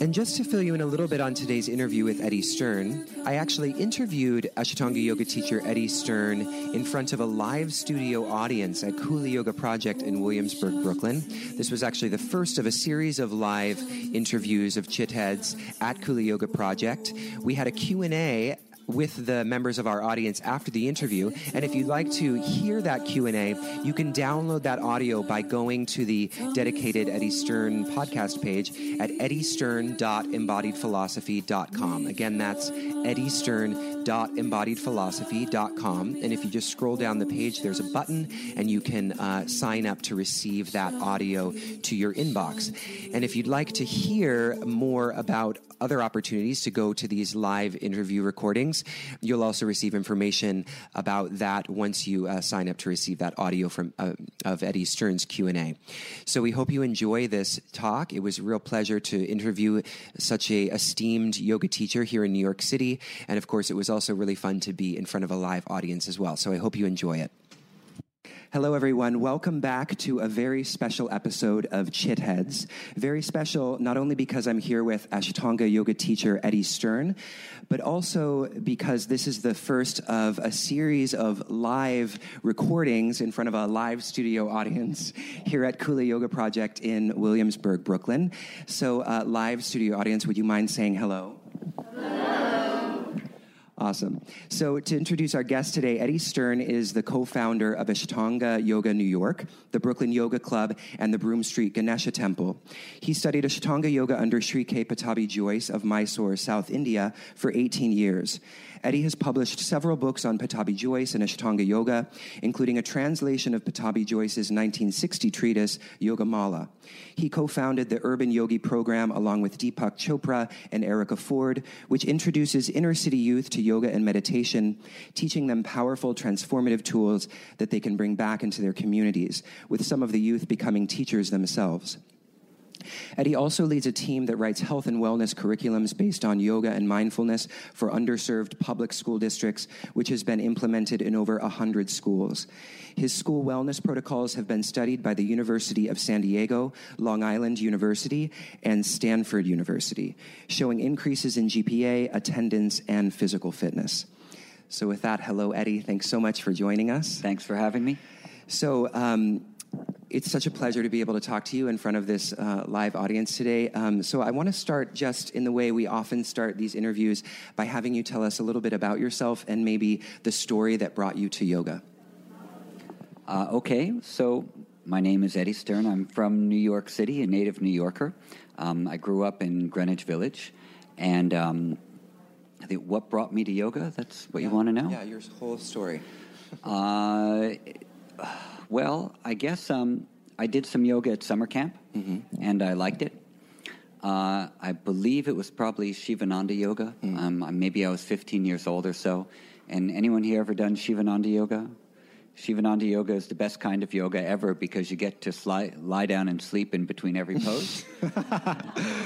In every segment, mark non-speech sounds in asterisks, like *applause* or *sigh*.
And just to fill you in a little bit on today's interview with Eddie Stern, I actually interviewed Ashtanga yoga teacher Eddie Stern in front of a live studio audience at Kula Yoga Project in Williamsburg, Brooklyn. This was actually the first of a series of live interviews of chitheads at Kula Yoga Project. We had a Q&A with the members of our audience after the interview. And if you'd like to hear that q&a you can download that audio by going to the dedicated eddie stern podcast page at eddiestern.embodiedphilosophy.com again that's eddiestern.embodiedphilosophy.com and if you just scroll down the page there's a button and you can uh, sign up to receive that audio to your inbox and if you'd like to hear more about other opportunities to go to these live interview recordings. You'll also receive information about that once you uh, sign up to receive that audio from uh, of Eddie Stern's Q and A. So we hope you enjoy this talk. It was a real pleasure to interview such a esteemed yoga teacher here in New York City, and of course, it was also really fun to be in front of a live audience as well. So I hope you enjoy it. Hello, everyone. Welcome back to a very special episode of Chitheads. Very special, not only because I'm here with Ashtanga yoga teacher Eddie Stern, but also because this is the first of a series of live recordings in front of a live studio audience here at Kula Yoga Project in Williamsburg, Brooklyn. So, uh, live studio audience, would you mind saying hello? Awesome. So, to introduce our guest today, Eddie Stern is the co founder of Ashtanga Yoga New York, the Brooklyn Yoga Club, and the Broome Street Ganesha Temple. He studied Ashtanga Yoga under Sri K. Pattabhi Jois of Mysore, South India, for 18 years. Eddie has published several books on Pattabhi Jois and Ashtanga Yoga, including a translation of Pattabhi Jois's 1960 treatise, Yoga Mala. He co founded the Urban Yogi program along with Deepak Chopra and Erica Ford, which introduces inner city youth to yoga and meditation, teaching them powerful, transformative tools that they can bring back into their communities, with some of the youth becoming teachers themselves. Eddie also leads a team that writes health and wellness curriculums based on yoga and mindfulness for underserved public school districts, which has been implemented in over 100 schools. His school wellness protocols have been studied by the University of San Diego, Long Island University, and Stanford University, showing increases in GPA, attendance, and physical fitness. So, with that, hello, Eddie. Thanks so much for joining us. Thanks for having me. So, um, it's such a pleasure to be able to talk to you in front of this uh, live audience today. Um, so, I want to start just in the way we often start these interviews by having you tell us a little bit about yourself and maybe the story that brought you to yoga. Uh, okay, so my name is Eddie Stern. I'm from New York City, a native New Yorker. Um, I grew up in Greenwich Village, and um, I think what brought me to yoga? That's what yeah. you want to know? Yeah, your whole story. *laughs* uh, well, I guess um, I did some yoga at summer camp, mm-hmm. and I liked it. Uh, I believe it was probably Sivananda yoga. Mm. Um, maybe I was 15 years old or so. And anyone here ever done Sivananda yoga? Sivananda yoga is the best kind of yoga ever because you get to sli- lie down and sleep in between every pose. *laughs*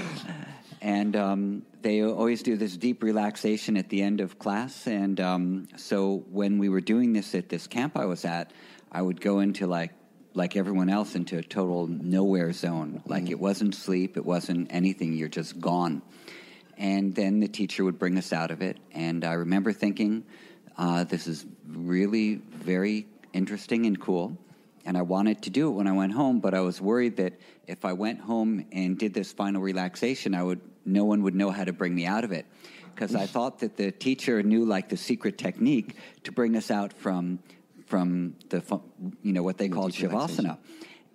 *laughs* and um, they always do this deep relaxation at the end of class. And um, so when we were doing this at this camp I was at, I would go into like like everyone else into a total nowhere zone. Like mm-hmm. it wasn't sleep, it wasn't anything. You're just gone. And then the teacher would bring us out of it. And I remember thinking, uh, this is really very interesting and cool. And I wanted to do it when I went home, but I was worried that if I went home and did this final relaxation, I would no one would know how to bring me out of it. Because I thought that the teacher knew like the secret technique to bring us out from from the you know what they called shavasana.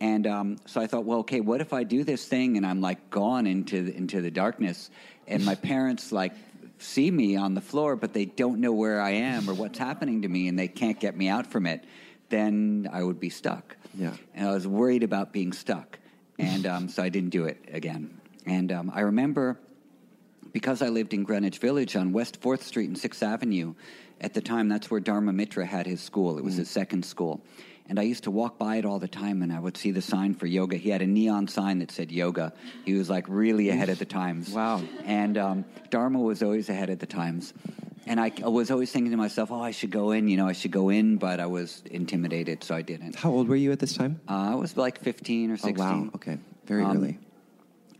And um, so I thought, well, okay, what if I do this thing and I'm like gone into the, into the darkness, and my *laughs* parents like see me on the floor, but they don't know where I am or what's happening to me, and they can't get me out from it, then I would be stuck. Yeah. And I was worried about being stuck, and um, so I didn't do it again. And um, I remember because I lived in Greenwich Village on West Fourth Street and Sixth Avenue. At the time, that's where Dharma Mitra had his school. It was mm. his second school. And I used to walk by it all the time and I would see the sign for yoga. He had a neon sign that said yoga. He was like really ahead of the times. Wow. And um, Dharma was always ahead of the times. And I, I was always thinking to myself, oh, I should go in, you know, I should go in, but I was intimidated, so I didn't. How old were you at this time? Uh, I was like 15 or 16. Oh, wow. Okay. Very um, early.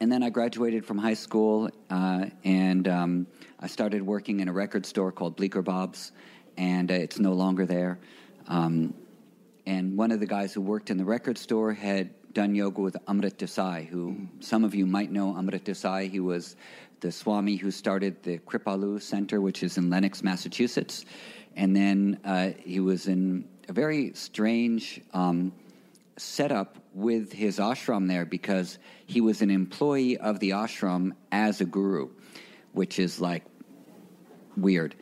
And then I graduated from high school, uh, and um, I started working in a record store called Bleecker Bob's, and uh, it's no longer there. Um, and one of the guys who worked in the record store had done yoga with Amrit Desai, who some of you might know Amrit Desai. He was the Swami who started the Kripalu Center, which is in Lenox, Massachusetts. And then uh, he was in a very strange um, setup with his ashram there because he was an employee of the ashram as a guru, which is like weird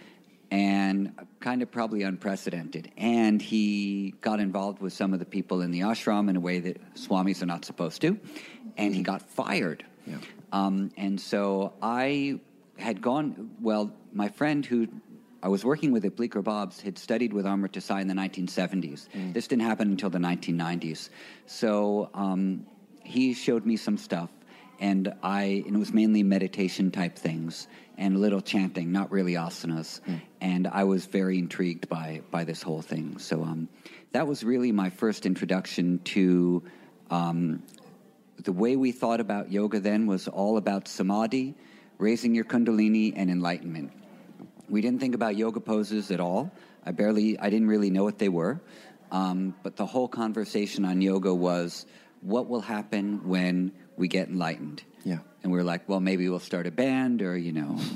and kind of probably unprecedented. And he got involved with some of the people in the ashram in a way that swamis are not supposed to, and he got fired. Yeah. Um, and so I had gone, well, my friend who I was working with Bleecker Bob's had studied with Amrit Desai in the 1970s. This didn't happen until the 1990s. So um, he showed me some stuff, and I and it was mainly meditation type things and a little chanting, not really asanas. And I was very intrigued by by this whole thing. So um, that was really my first introduction to. Um, the way we thought about yoga then was all about samadhi, raising your kundalini, and enlightenment. We didn't think about yoga poses at all. I barely, I didn't really know what they were. Um, but the whole conversation on yoga was what will happen when we get enlightened? Yeah. And we were like, well, maybe we'll start a band or, you know. *laughs*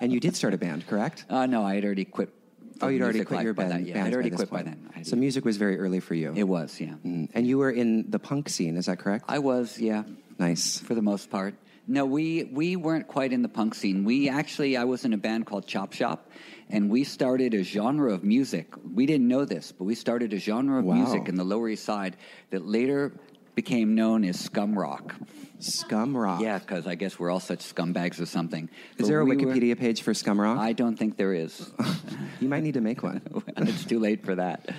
And you did start a band, correct? Uh, no, I had already quit. Oh, you'd already quit your by band. That. Yeah, I'd already quit by point. then. So music was very early for you. It was, yeah. Mm. And you were in the punk scene, is that correct? I was, yeah. nice. for the most part. No, we we weren't quite in the punk scene. We actually, I was in a band called Chop Shop, and we started a genre of music. We didn't know this, but we started a genre of Wow. music in the Lower East Side that later became known as scum rock. Scum Rock. Yeah, because I guess we're all such scumbags or something. Is But there a we were- Wikipedia page for Scum Rock? I don't think there is. *laughs* you might need to make one. *laughs* it's too late for that.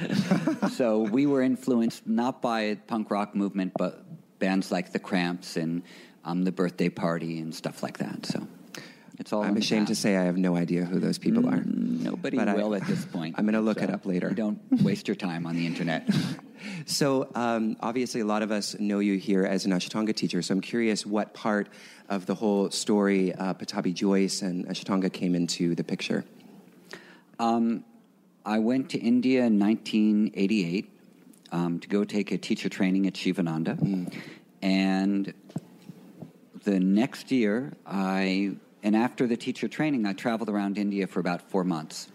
*laughs* so we were influenced not by punk rock movement, but bands like the Cramps and um, the Birthday Party and stuff like that. So it's all. I'm ashamed to say I have no idea who those people are. Nobody But I- will at this point. I'm gonna look So it up later. Don't waste your time on the internet. *laughs* So, um, obviously, a lot of us know you here as an Ashtanga teacher. So, I'm curious what part of the whole story, uh, Pattabhi Jois and Ashtanga, came into the picture. Um, I went to India in 1988 um, to go take a teacher training at Sivananda. And the next year, I, and after the teacher training, I traveled around India for about four months.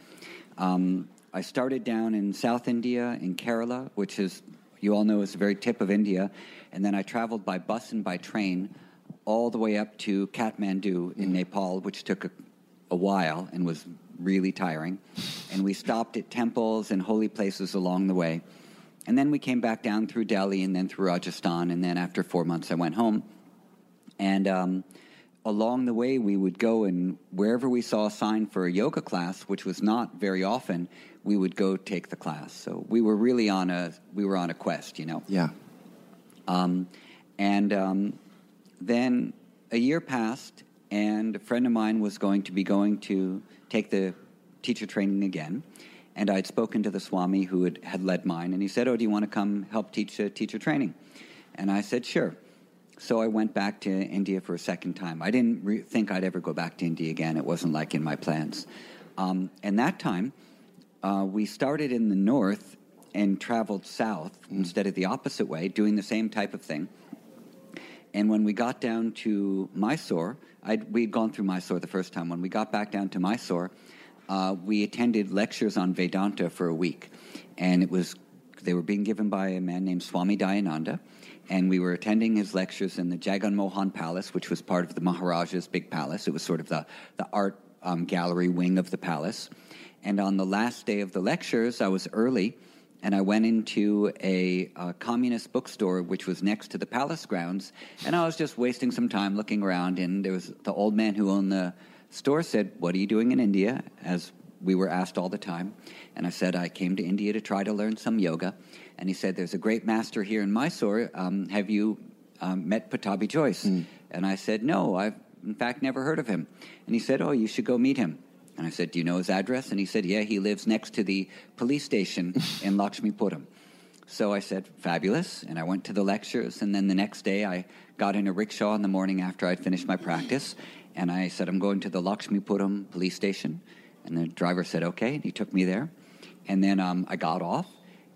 Um, I started down in South India, in Kerala, which is, you all know, is the very tip of India. And then I traveled by bus and by train all the way up to Kathmandu in Nepal, which took a, a while and was really tiring. And we stopped at temples and holy places along the way. And then we came back down through Delhi and then through Rajasthan. And then after four months, I went home. And um, along the way, we would go and wherever we saw a sign for a yoga class, which was not very often, we would go take the class. So we were really on a we were on a quest, you know. Yeah. Um, and um, then a year passed, and a friend of mine was going to be going to take the teacher training again. And I'd spoken to the Swami who had, had led mine, and he said, Oh, do you want to come help teach uh, teacher training? And I said, Sure. So I went back to India for a second time. I didn't re- think I'd ever go back to India again. It wasn't like in my plans. Um, and that time, uh, we started in the north and traveled south instead of the opposite way, doing the same type of thing. And when we got down to Mysore, I'd, we'd gone through Mysore the first time. When we got back down to Mysore, uh, we attended lectures on Vedanta for a week. And it was, they were being given by a man named Swami Dayananda. And we were attending his lectures in the Jagan Mohan Palace, which was part of the Maharaja's big palace. It was sort of the, the art um, gallery wing of the palace. And on the last day of the lectures, I was early and I went into a, uh communist bookstore which was next to the palace grounds, and I was just wasting some time looking around. And there was the old man who owned the store said, "What are you doing in India?" As we were asked all the time, and I said, "I came to India to try to learn some yoga." And he said, "There's a great master here in Mysore. Um, have you um, met Pattabhi Jois?" And I said, "No, I've in fact never heard of him." And he said, "Oh, you should go meet him." And I said, Do you know his address? And he said, Yeah, he lives next to the police station *laughs* in Lakshmipuram. So I said, fabulous. And I went to the lectures. And then the next day, I got in a rickshaw in the morning after I'd finished my practice. And I said, I'm going to the Lakshmipuram police station. And the driver said, okay. And he took me there. And then um, I got off.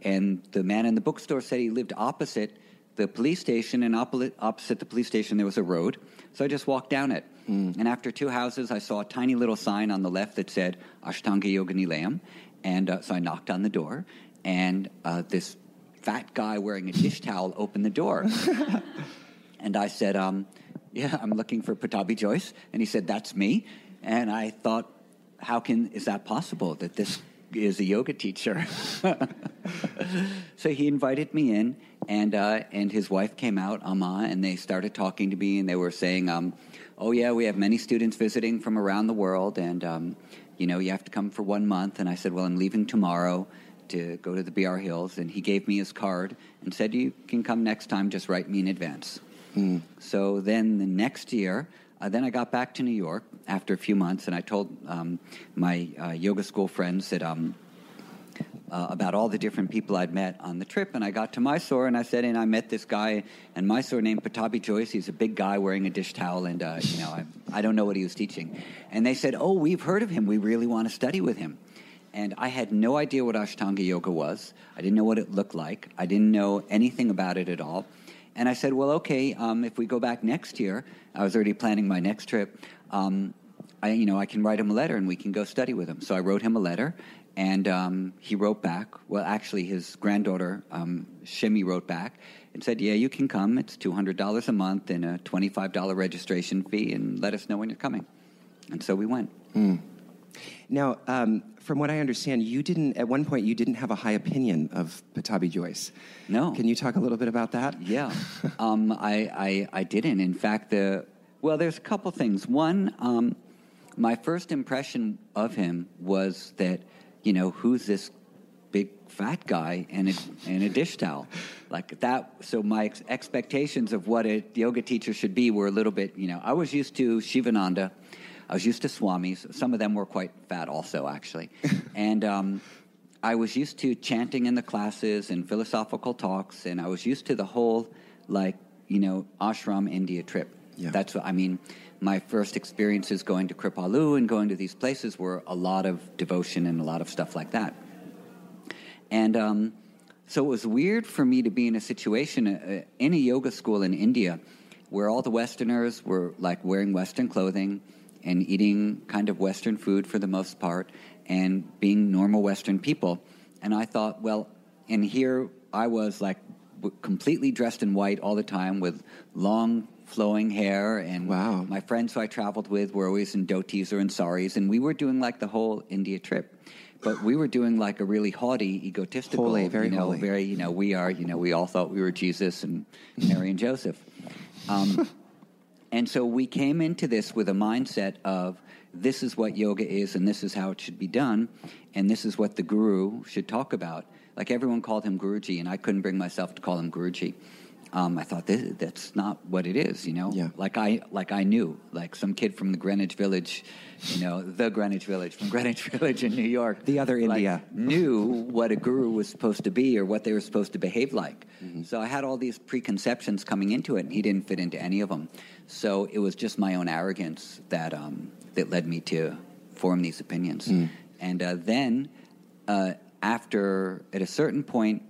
And the man in the bookstore said he lived opposite the police station. And opposite, opposite the police station, there was a road. So I just walked down it. Mm. And after two houses, I saw a tiny little sign on the left that said Ashtanga Yoga Nilayam. And uh, so I knocked on the door. And uh, this fat guy wearing a dish towel opened the door. *laughs* and I said, um, Yeah, I'm looking for Pattabhi Jois. And he said, That's me. And I thought, How can, is that possible that this is a yoga teacher? *laughs* *laughs* so he invited me in, and, uh, and his wife came out, Amma, and they started talking to me, and they were saying, um, Oh, yeah, we have many students visiting from around the world, and, um, you know, you have to come for one month. And I said, Well, I'm leaving tomorrow to go to the BR Hills, and he gave me his card and said, "You can come next time. Just write me in advance." Mm. So then the next year, uh, then I got back to New York after a few months, and I told um, my uh, yoga school friends that. Um, uh, about all the different people I'd met on the trip, and I got to Mysore, and I said, and I met this guy in Mysore named Pattabhi Jois. He's a big guy wearing a dish towel, and uh, you know, I, I don't know what he was teaching. And they said, oh, we've heard of him. We really want to study with him and I had no idea what Ashtanga yoga was. I didn't know what it looked like. I didn't know anything about it at all. And I said, well, okay, um, if we go back next year, I was already planning my next trip. Um, I, you know, I can write him a letter and we can go study with him. So I wrote him a letter, and um, he wrote back. Well, actually, his granddaughter um, Shimi wrote back and said, "Yeah, you can come. It's two hundred dollars a month and a twenty-five dollar registration fee, and let us know when you're coming." And so we went. Mm. Now, um, from what I understand, you didn't at one point you didn't have a high opinion of Pattabhi Jois. No. Can you talk a little bit about that? Yeah, *laughs* um, I, I, I didn't. In fact, the well, there's a couple things. One, um, my first impression of him was that you know who's this big fat guy in a, in a dish towel like that so my ex- expectations of what a yoga teacher should be were a little bit you know i was used to sivananda I was used to swamis. Some of them were quite fat, also, actually. *laughs* and um, I was used to chanting in the classes and philosophical talks, and I was used to the whole, like, you know, ashram India trip. Yeah. That's what I mean. My first experiences going to Kripalu and going to these places were a lot of devotion and a lot of stuff like that. And um, so it was weird for me to be in a situation uh, in a yoga school in India where all the Westerners were like wearing Western clothing and eating kind of Western food for the most part and being normal Western people. And I thought, well, and here I was like completely dressed in white all the time with long flowing hair and wow. my friends who I traveled with were always in dhotis or in saris and we were doing like the whole India trip. But we were doing like a really haughty, egotistical, holy, very you know, holy. very, you know, we are, you know, we all thought we were Jesus and Mary and Joseph. Um, *laughs* and so we came into this with a mindset of this is what yoga is and this is how it should be done and this is what the guru should talk about. Like everyone called him Guruji and I couldn't bring myself to call him Guruji. Um, I thought that's not what it is, you know. Yeah. Like I like I knew, like some kid from the Greenwich Village, you know, the Greenwich Village from *laughs* Greenwich Village in New York, the other like, India, knew what a guru was supposed to be or what they were supposed to behave like. Mm-hmm. So I had all these preconceptions coming into it, and he didn't fit into any of them. So it was just my own arrogance that um, that led me to form these opinions. Mm. And uh, then, uh, after at a certain point,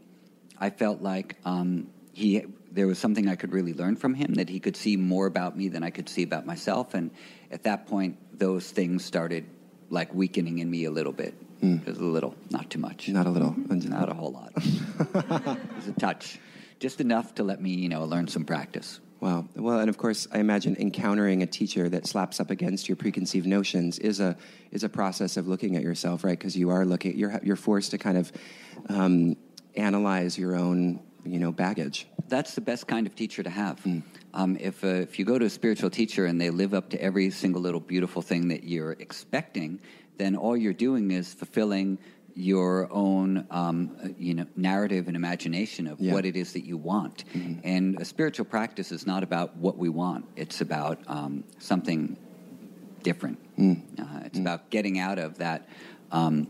I felt like um, he there was something I could really learn from him, that he could see more about me than I could see about myself. And at that point, those things started like weakening in me a little bit. Mm. Just a little, not too much. Not a little. Not a whole lot. *laughs* it was a touch. Just enough to let me, you know, learn some practice. Wow. Well, and of course, I imagine encountering a teacher that slaps up against your preconceived notions is a is a process of looking at yourself, right? Because you are looking, you're you're forced to kind of um, analyze your own you know baggage. That's the best kind of teacher to have. Mm. Um, if uh, if you go to a spiritual teacher and they live up to every single little beautiful thing that you're expecting, then all you're doing is fulfilling your own um, uh, you know narrative and imagination of yeah. what it is that you want. Mm-hmm. And a spiritual practice is not about what we want; it's about um, something different. Mm. Uh, it's mm. about getting out of that um,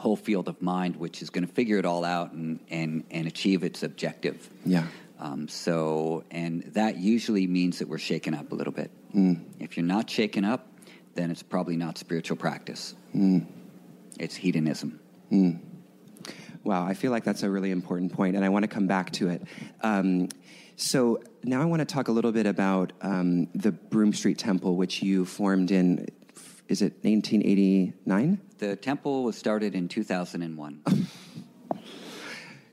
whole field of mind, which is going to figure it all out and, and, and achieve its objective. Yeah. Um, so, and that usually means that we're shaken up a little bit. Mm. If you're not shaken up, then it's probably not spiritual practice. Mm. It's hedonism. Wow, I feel like that's a really important point, and I want to come back to it. Um, so now I want to talk a little bit about um, the Broome Street Temple, which you formed in, is it 1989? The temple was started in 2001.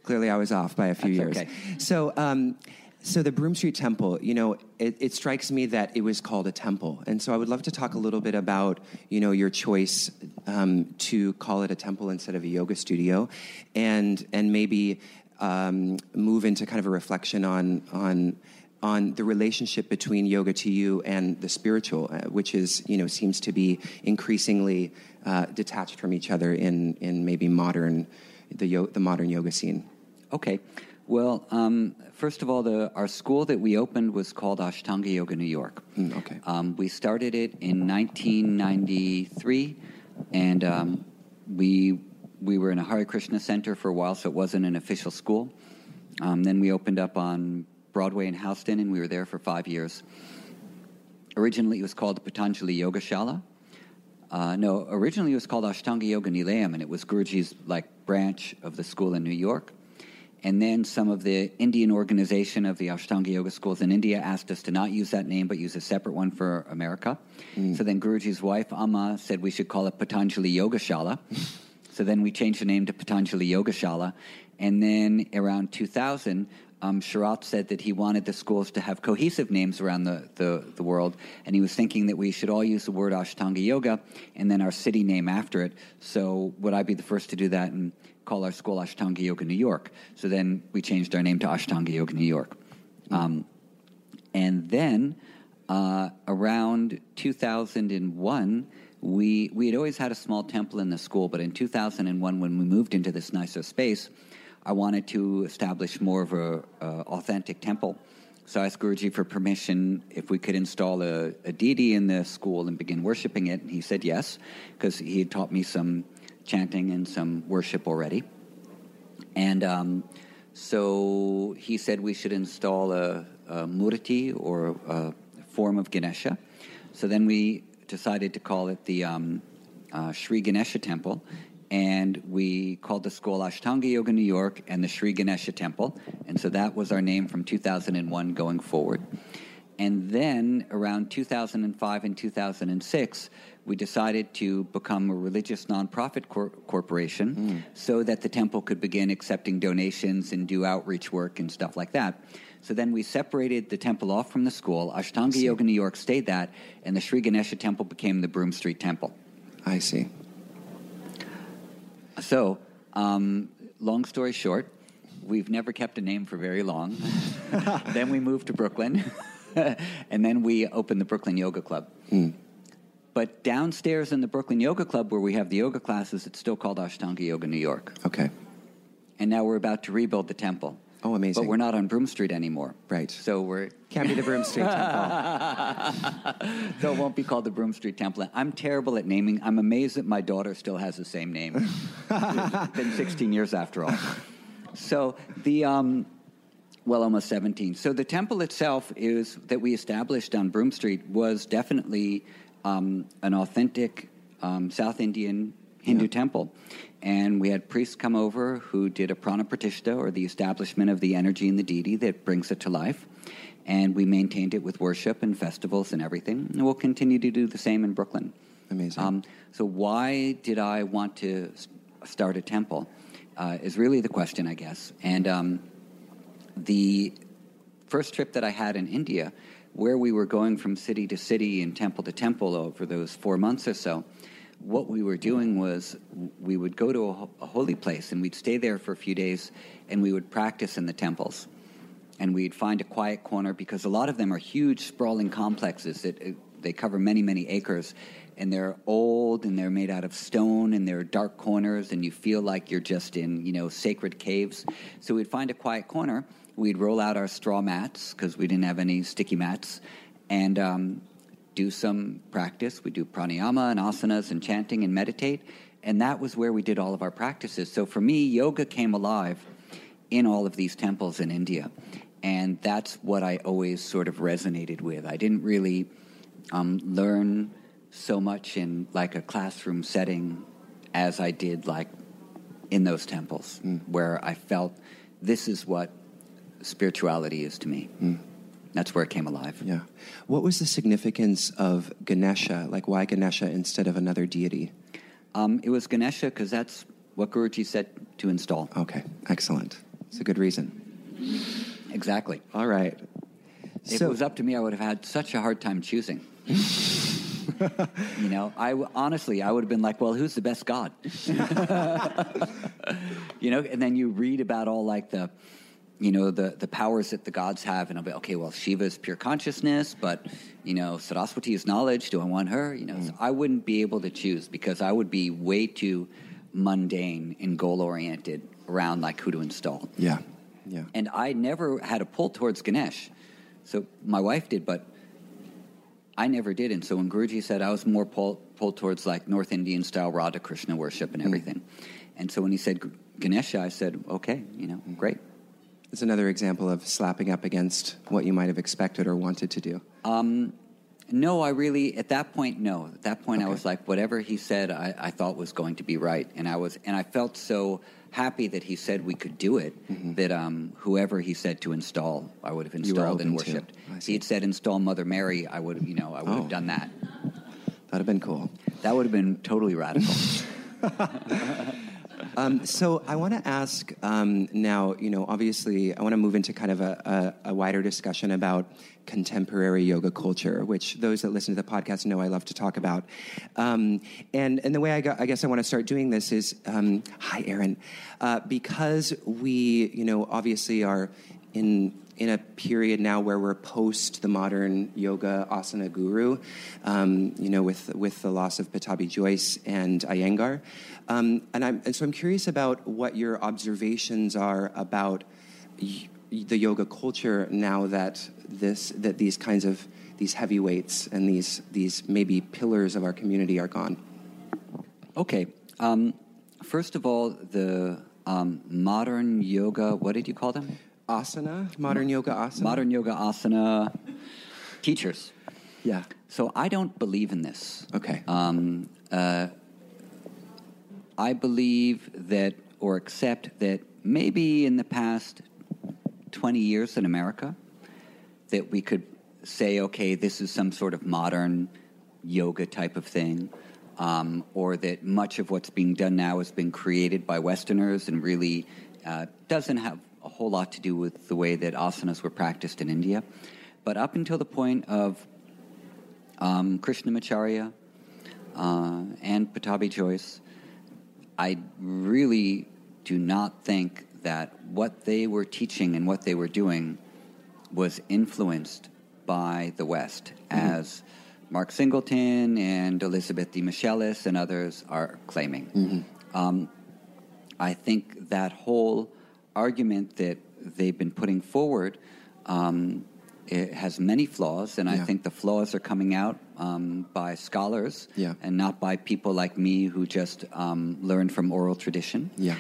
Clearly, I was off by a few That's years. okay. So, um, so the Broome Street Temple, you know, it, it strikes me that it was called a temple, and so I would love to talk a little bit about, you know, your choice um, to call it a temple instead of a yoga studio, and and maybe um, move into kind of a reflection on on on the relationship between yoga to you and the spiritual, uh, which is you know seems to be increasingly uh, detached from each other in in maybe modern the yo- the modern yoga scene. Okay. Well, um, first of all, the, our school that we opened was called Ashtanga Yoga New York. Mm, okay. Um, we started it in 1993, and um, we we were in a Hare Krishna center for a while, so it wasn't an official school. Um, then we opened up on Broadway in Houston, and we were there for five years. Originally, it was called the Patanjali Yoga Shala. Uh, no, originally it was called Ashtanga Yoga Nilayam, and it was Guruji's like branch of the school in New York. And then some of the Indian organization of the Ashtanga Yoga schools in India asked us to not use that name, but use a separate one for America. So then Guruji's wife, Amma, said we should call it Patanjali Yoga Shala. *laughs* so then we changed the name to Patanjali Yoga Shala. And then around 2000, um, Sharath said that he wanted the schools to have cohesive names around the, the, the world, and he was thinking that we should all use the word Ashtanga Yoga and then our city name after it. So would I be the first to do that and call our school Ashtanga Yoga New York? So then we changed our name to Ashtanga Yoga New York. Um, and then uh, around 2001, we, we had always had a small temple in the school, but in 2001, when we moved into this nicer space, I wanted to establish more of a uh, authentic temple. So I asked Guruji for permission if we could install a, a deity in the school and begin worshiping it, and he said yes, because he had taught me some chanting and some worship already. And um, so he said we should install a, a murti or a form of Ganesha. So then we decided to call it the um, uh, Sri Ganesha Temple. And we called the school Ashtanga Yoga New York and the Sri Ganesha Temple. And so that was our name from 2001 going forward. And then around 2005 and 2006, we decided to become a religious nonprofit cor- corporation hmm. so that the temple could begin accepting donations and do outreach work and stuff like that. So then we separated the temple off from the school. Ashtanga Yoga New York stayed that, and the Sri Ganesha Temple became the Broome Street Temple. I see. So, um, long story short, we've never kept a name for very long. *laughs* then we moved to Brooklyn, *laughs* and then we opened the Brooklyn Yoga Club. But downstairs in the Brooklyn Yoga Club, where we have the yoga classes, it's still called Ashtanga Yoga New York. Okay. And now we're about to rebuild the temple. Oh, amazing. But we're not on Broome Street anymore. Right. So we're *laughs* Can't be the Broome Street Temple. *laughs* so it won't be called the Broome Street Temple. I'm terrible at naming. I'm amazed that my daughter still has the same name. *laughs* it's been 16 years after all. So the um, well, almost 17. So the temple itself is that we established on Broome Street was definitely um, an authentic um, South Indian Hindu Yeah. temple. And we had priests come over who did a prana pratishtha, or the establishment of the energy in the deity that brings it to life. And we maintained it with worship and festivals and everything. And we'll continue to do the same in Brooklyn. Amazing. Um, so, why did I want to start a temple? Uh, is really the question, I guess. And um, the first trip that I had in India, where we were going from city to city and temple to temple over those four months or so, what we were doing was we would go to a, a holy place and we'd stay there for a few days and we would practice in the temples. And we'd find a quiet corner because a lot of them are huge, sprawling complexes that uh, they cover many, many acres. And they're old and they're made out of stone and they're dark corners and you feel like you're just in, you know, sacred caves. So we'd find a quiet corner. We'd roll out our straw mats because we didn't have any sticky mats and um, do some practice. We do pranayama and asanas and chanting and meditate. And that was where we did all of our practices. So for me, yoga came alive in all of these temples in India. And that's what I always sort of resonated with. I didn't really um, learn so much in like a classroom setting as I did like in those temples, where I felt this is what spirituality is to me. That's where it came alive. Yeah. What was the significance of Ganesha? Like, why Ganesha instead of another deity? Um, it was Ganesha because that's what Guruji said to install. Okay, excellent. It's a good reason. Exactly. All right. If it was up to me, I would have had such a hard time choosing. *laughs* you know, I w- honestly, I would have been like, "Well, who's the best god?" *laughs* you know, and then you read about all like the, you know, the the powers that the gods have, and I'll be okay. Well, Shiva is pure consciousness, but you know, Saraswati is knowledge. Do I want her? You know, so mm. I wouldn't be able to choose because I would be way too mundane and goal oriented around like who to install. yeah, yeah. And I never had a pull towards Ganesh. So my wife did, but I never did. And so when Guruji said I was more pulled, pulled towards like North Indian style Radha Krishna worship and mm. everything. And so when he said Ganesha, I said, okay, you know, great. It's another example of slapping up against what you might have expected or wanted to do. No, I really at that point no. At that point, I was like, whatever he said, I, I thought was going to be right, and I was, and I felt so happy that he said we could do it. That um, whoever he said to install, I would have installed and worshipped. If he had said install Mother Mary, I would have, you know, I would Oh. have done that. That'd have been cool. That would have been totally radical. *laughs* *laughs* Um, so I want to ask um, now. You know, obviously, I want to move into kind of a, a, a wider discussion about contemporary yoga culture, which those that listen to the podcast know I love to talk about. Um, and and the way I, go, I guess I want to start doing this is, um, hi, Aaron, uh, because we, you know, obviously are in in a period now where we're post the modern yoga asana guru, um, you know, with with the loss of Pattabhi Jois and Iyengar, um, and I'm and so I'm curious about what your observations are about y- the yoga culture now that this that these kinds of these heavyweights and these these maybe pillars of our community are gone. Okay. Um, first of all, the um, modern yoga, what did you call them? Asana, modern yoga asana, Modern yoga asana teachers. yeah, So I don't believe in this. okay, Um, uh, I believe that or accept that maybe in the past 20 years in America, that we could say, okay, this is some sort of modern yoga type of thing, um, or that much of what's being done now has been created by Westerners and really uh, doesn't have a whole lot to do with the way that asanas were practiced in India. But up until the point of um, Krishnamacharya uh, and Pattabhi Jois, I really do not think that what they were teaching and what they were doing was influenced by the West, as Mark Singleton and Elizabeth de Michelis and others are claiming. Um, I think that whole argument that they've been putting forward um, it has many flaws, and I think the flaws are coming out um, by scholars Yeah. and not by people like me who just um, learn from oral tradition. yeah,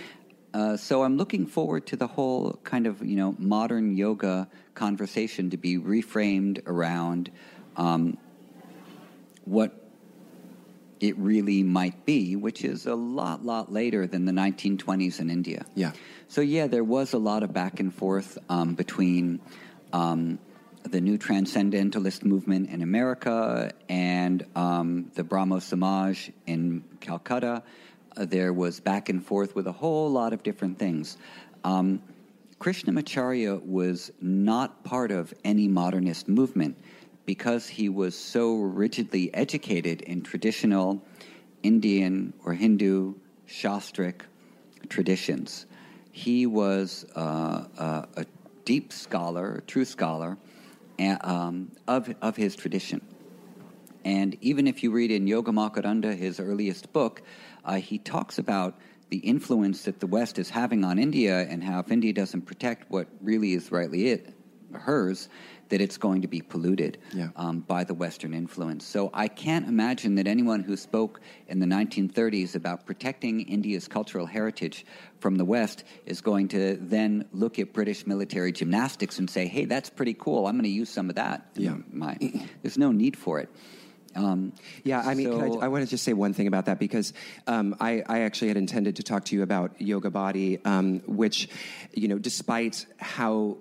Uh, so I'm looking forward to the whole kind of you know modern yoga conversation to be reframed around um, what it really might be, which is a lot, lot later than the 1920s in India. Yeah. So yeah, there was a lot of back and forth um, between um, the new transcendentalist movement in America and um, the Brahmo Samaj in Calcutta. Uh, there was back and forth with a whole lot of different things. Um, Krishnamacharya was not part of any modernist movement because he was so rigidly educated in traditional Indian or Hindu Shastric traditions. He was uh, uh, a deep scholar, a true scholar a- um, of, of his tradition. And even if you read in Yoga Makaranda, his earliest book, uh, he talks about the influence that the West is having on India and how if India doesn't protect what really is rightly it, hers, that it's going to be polluted Yeah. um, by the Western influence. So I can't imagine that anyone who spoke in the 1930s about protecting India's cultural heritage from the West is going to then look at British military gymnastics and say, "Hey, that's pretty cool. I'm going to use some of that." Yeah. my, *clears throat* there's no need for it. Um, Yeah, I mean, so- I, I want to just say one thing about that because um, I, I actually had intended to talk to you about yoga body, um, which, you know, despite how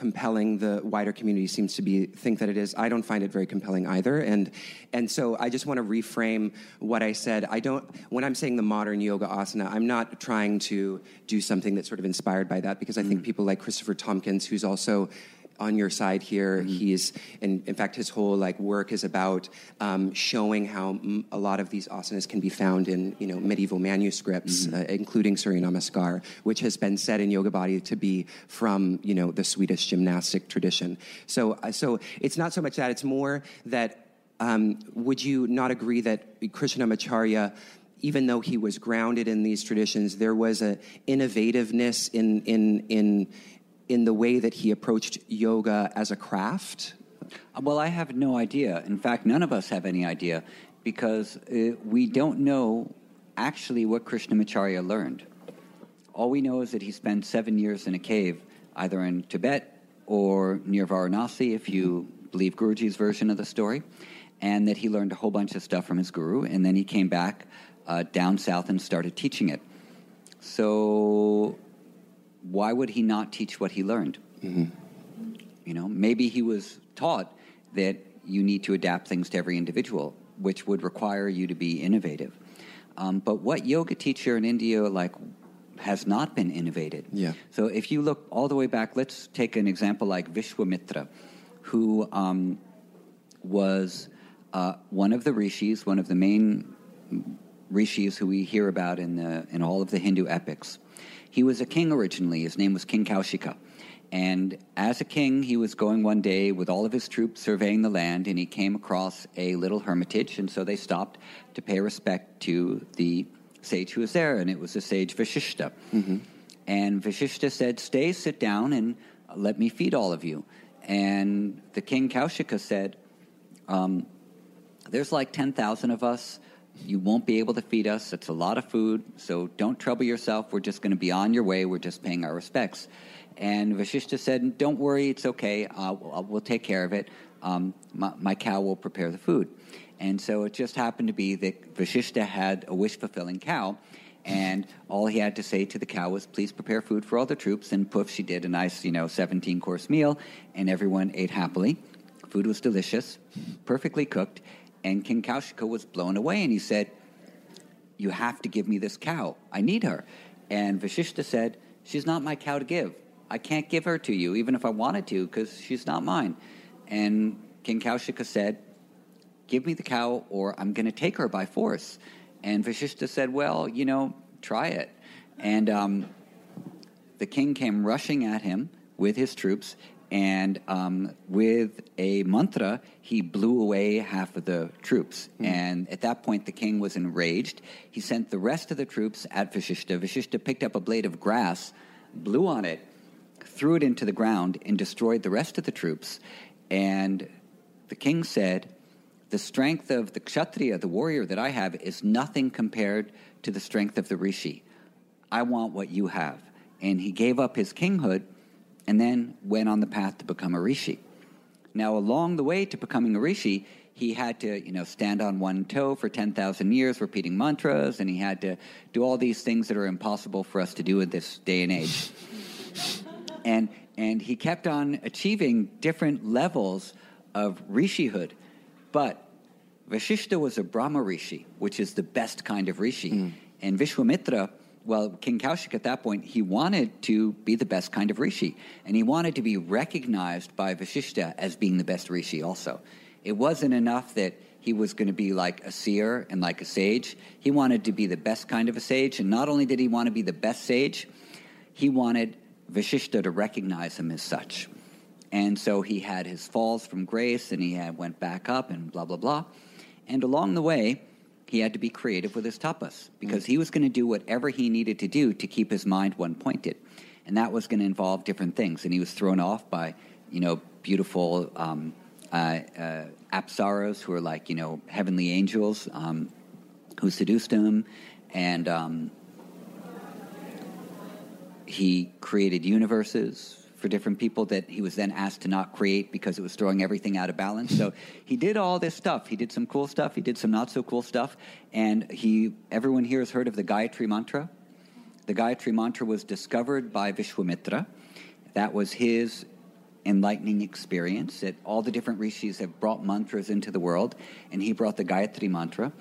compelling. The wider community seems to be think that it is. I don't find it very compelling either. And and so i just want to reframe what i said. I don't when i'm saying the modern yoga asana i'm not trying to do something that's sort of inspired by that because i think mm. people like christopher tompkins who's also on your side here. He's, in, in fact, his whole like work is about um, showing how mm, a lot of these asanas can be found in you know medieval manuscripts, uh, including Surya Namaskar, which has been said in Yoga Body to be from you know the Swedish gymnastic tradition. So, uh, so it's not so much that; it's more that. Um, would you not agree that Krishnamacharya even though he was grounded in these traditions, there was a innovativeness in in in in the way that he approached yoga as a craft. Well, I have no idea. In fact, none of us have any idea because uh, we don't know actually what Krishnamacharya learned. All we know is that he spent seven years in a cave, either in Tibet or near Varanasi, if you believe Guruji's version of the story, and that he learned a whole bunch of stuff from his guru, and then he came back uh, down south and started teaching it. So, why would he not teach what he learned? You know, maybe he was taught that you need to adapt things to every individual, which would require you to be innovative. Um, but what yoga teacher in India like has not been innovated? Yeah. So if you look all the way back, let's take an example like Vishwamitra, who um, was uh, one of the rishis, one of the main rishis who we hear about in the in all of the Hindu epics. He was a king originally. His name was King Kaushika. And as a king, he was going one day with all of his troops surveying the land, and he came across a little hermitage. And so they stopped to pay respect to the sage who was there, and it was the sage Vashishta. And Vashishta said, Stay, sit down, and let me feed all of you. And the king Kaushika said, um, there's like 10,000 of us. You won't be able to feed us. It's a lot of food. So don't trouble yourself. We're just going to be on your way. We're just paying our respects. And Vashishta said, Don't worry. It's okay. Uh, we'll, we'll take care of it. Um, my, my cow will prepare the food. And so it just happened to be that Vashishta had a wish fulfilling cow. And all he had to say to the cow was, please prepare food for all the troops. And poof, she did a nice, you know, 17 course meal. And everyone ate happily. Food was delicious, perfectly cooked. And King Kaushika was blown away. And he said, You have to give me this cow. I need her. And Vashishta said, She's not my cow to give. I can't give her to you, even if I wanted to, because she's not mine. And King Kaushika said, Give me the cow, or I'm going to take her by force. And Vashishta said, Well, you know, try it. And um, the king came rushing at him with his troops, and um, with a mantra, he blew away half of the troops. And at that point, the king was enraged. He sent the rest of the troops at Vashishta. Vashishta picked up a blade of grass, blew on it, threw it into the ground, and destroyed the rest of the troops. And the king said, The strength of the Kshatriya, the warrior that I have, is nothing compared to the strength of the Rishi. I want what you have. And he gave up his kinghood and then went on the path to become a Rishi. Now, along the way to becoming a Rishi, he had to, you know, stand on one toe for 10,000 years repeating mantras, and he had to do all these things that are impossible for us to do in this day and age. *laughs* and, and he kept on achieving different levels of Rishihood. But Vashishta was a Brahma Rishi, which is the best kind of Rishi. Hmm. And Vishwamitra, well, King Kaushik at that point, he wanted to be the best kind of Rishi. And he wanted to be recognized by Vashishta as being the best Rishi also. It wasn't enough that he was going to be like a seer and like a sage. He wanted to be the best kind of a sage. And not only did he want to be the best sage, he wanted Vashishta to recognize him as such. And so he had his falls from grace and he had, went back up and blah, blah, blah. And along the way, he had to be creative with his tapas because he was going to do whatever he needed to do to keep his mind one pointed. And that was going to involve different things. And he was thrown off by, you know, beautiful um, uh, uh, apsaras who are like you know heavenly angels um, who seduced him, and um, he created universes for different people that he was then asked to not create because it was throwing everything out of balance. So he did all this stuff. He did some cool stuff. He did some not so cool stuff. And he, everyone here has heard of the Gayatri Mantra. The Gayatri Mantra was discovered by Vishwamitra. That was his enlightening experience that all the different rishis have brought mantras into the world, and he brought the Gayatri Mantra.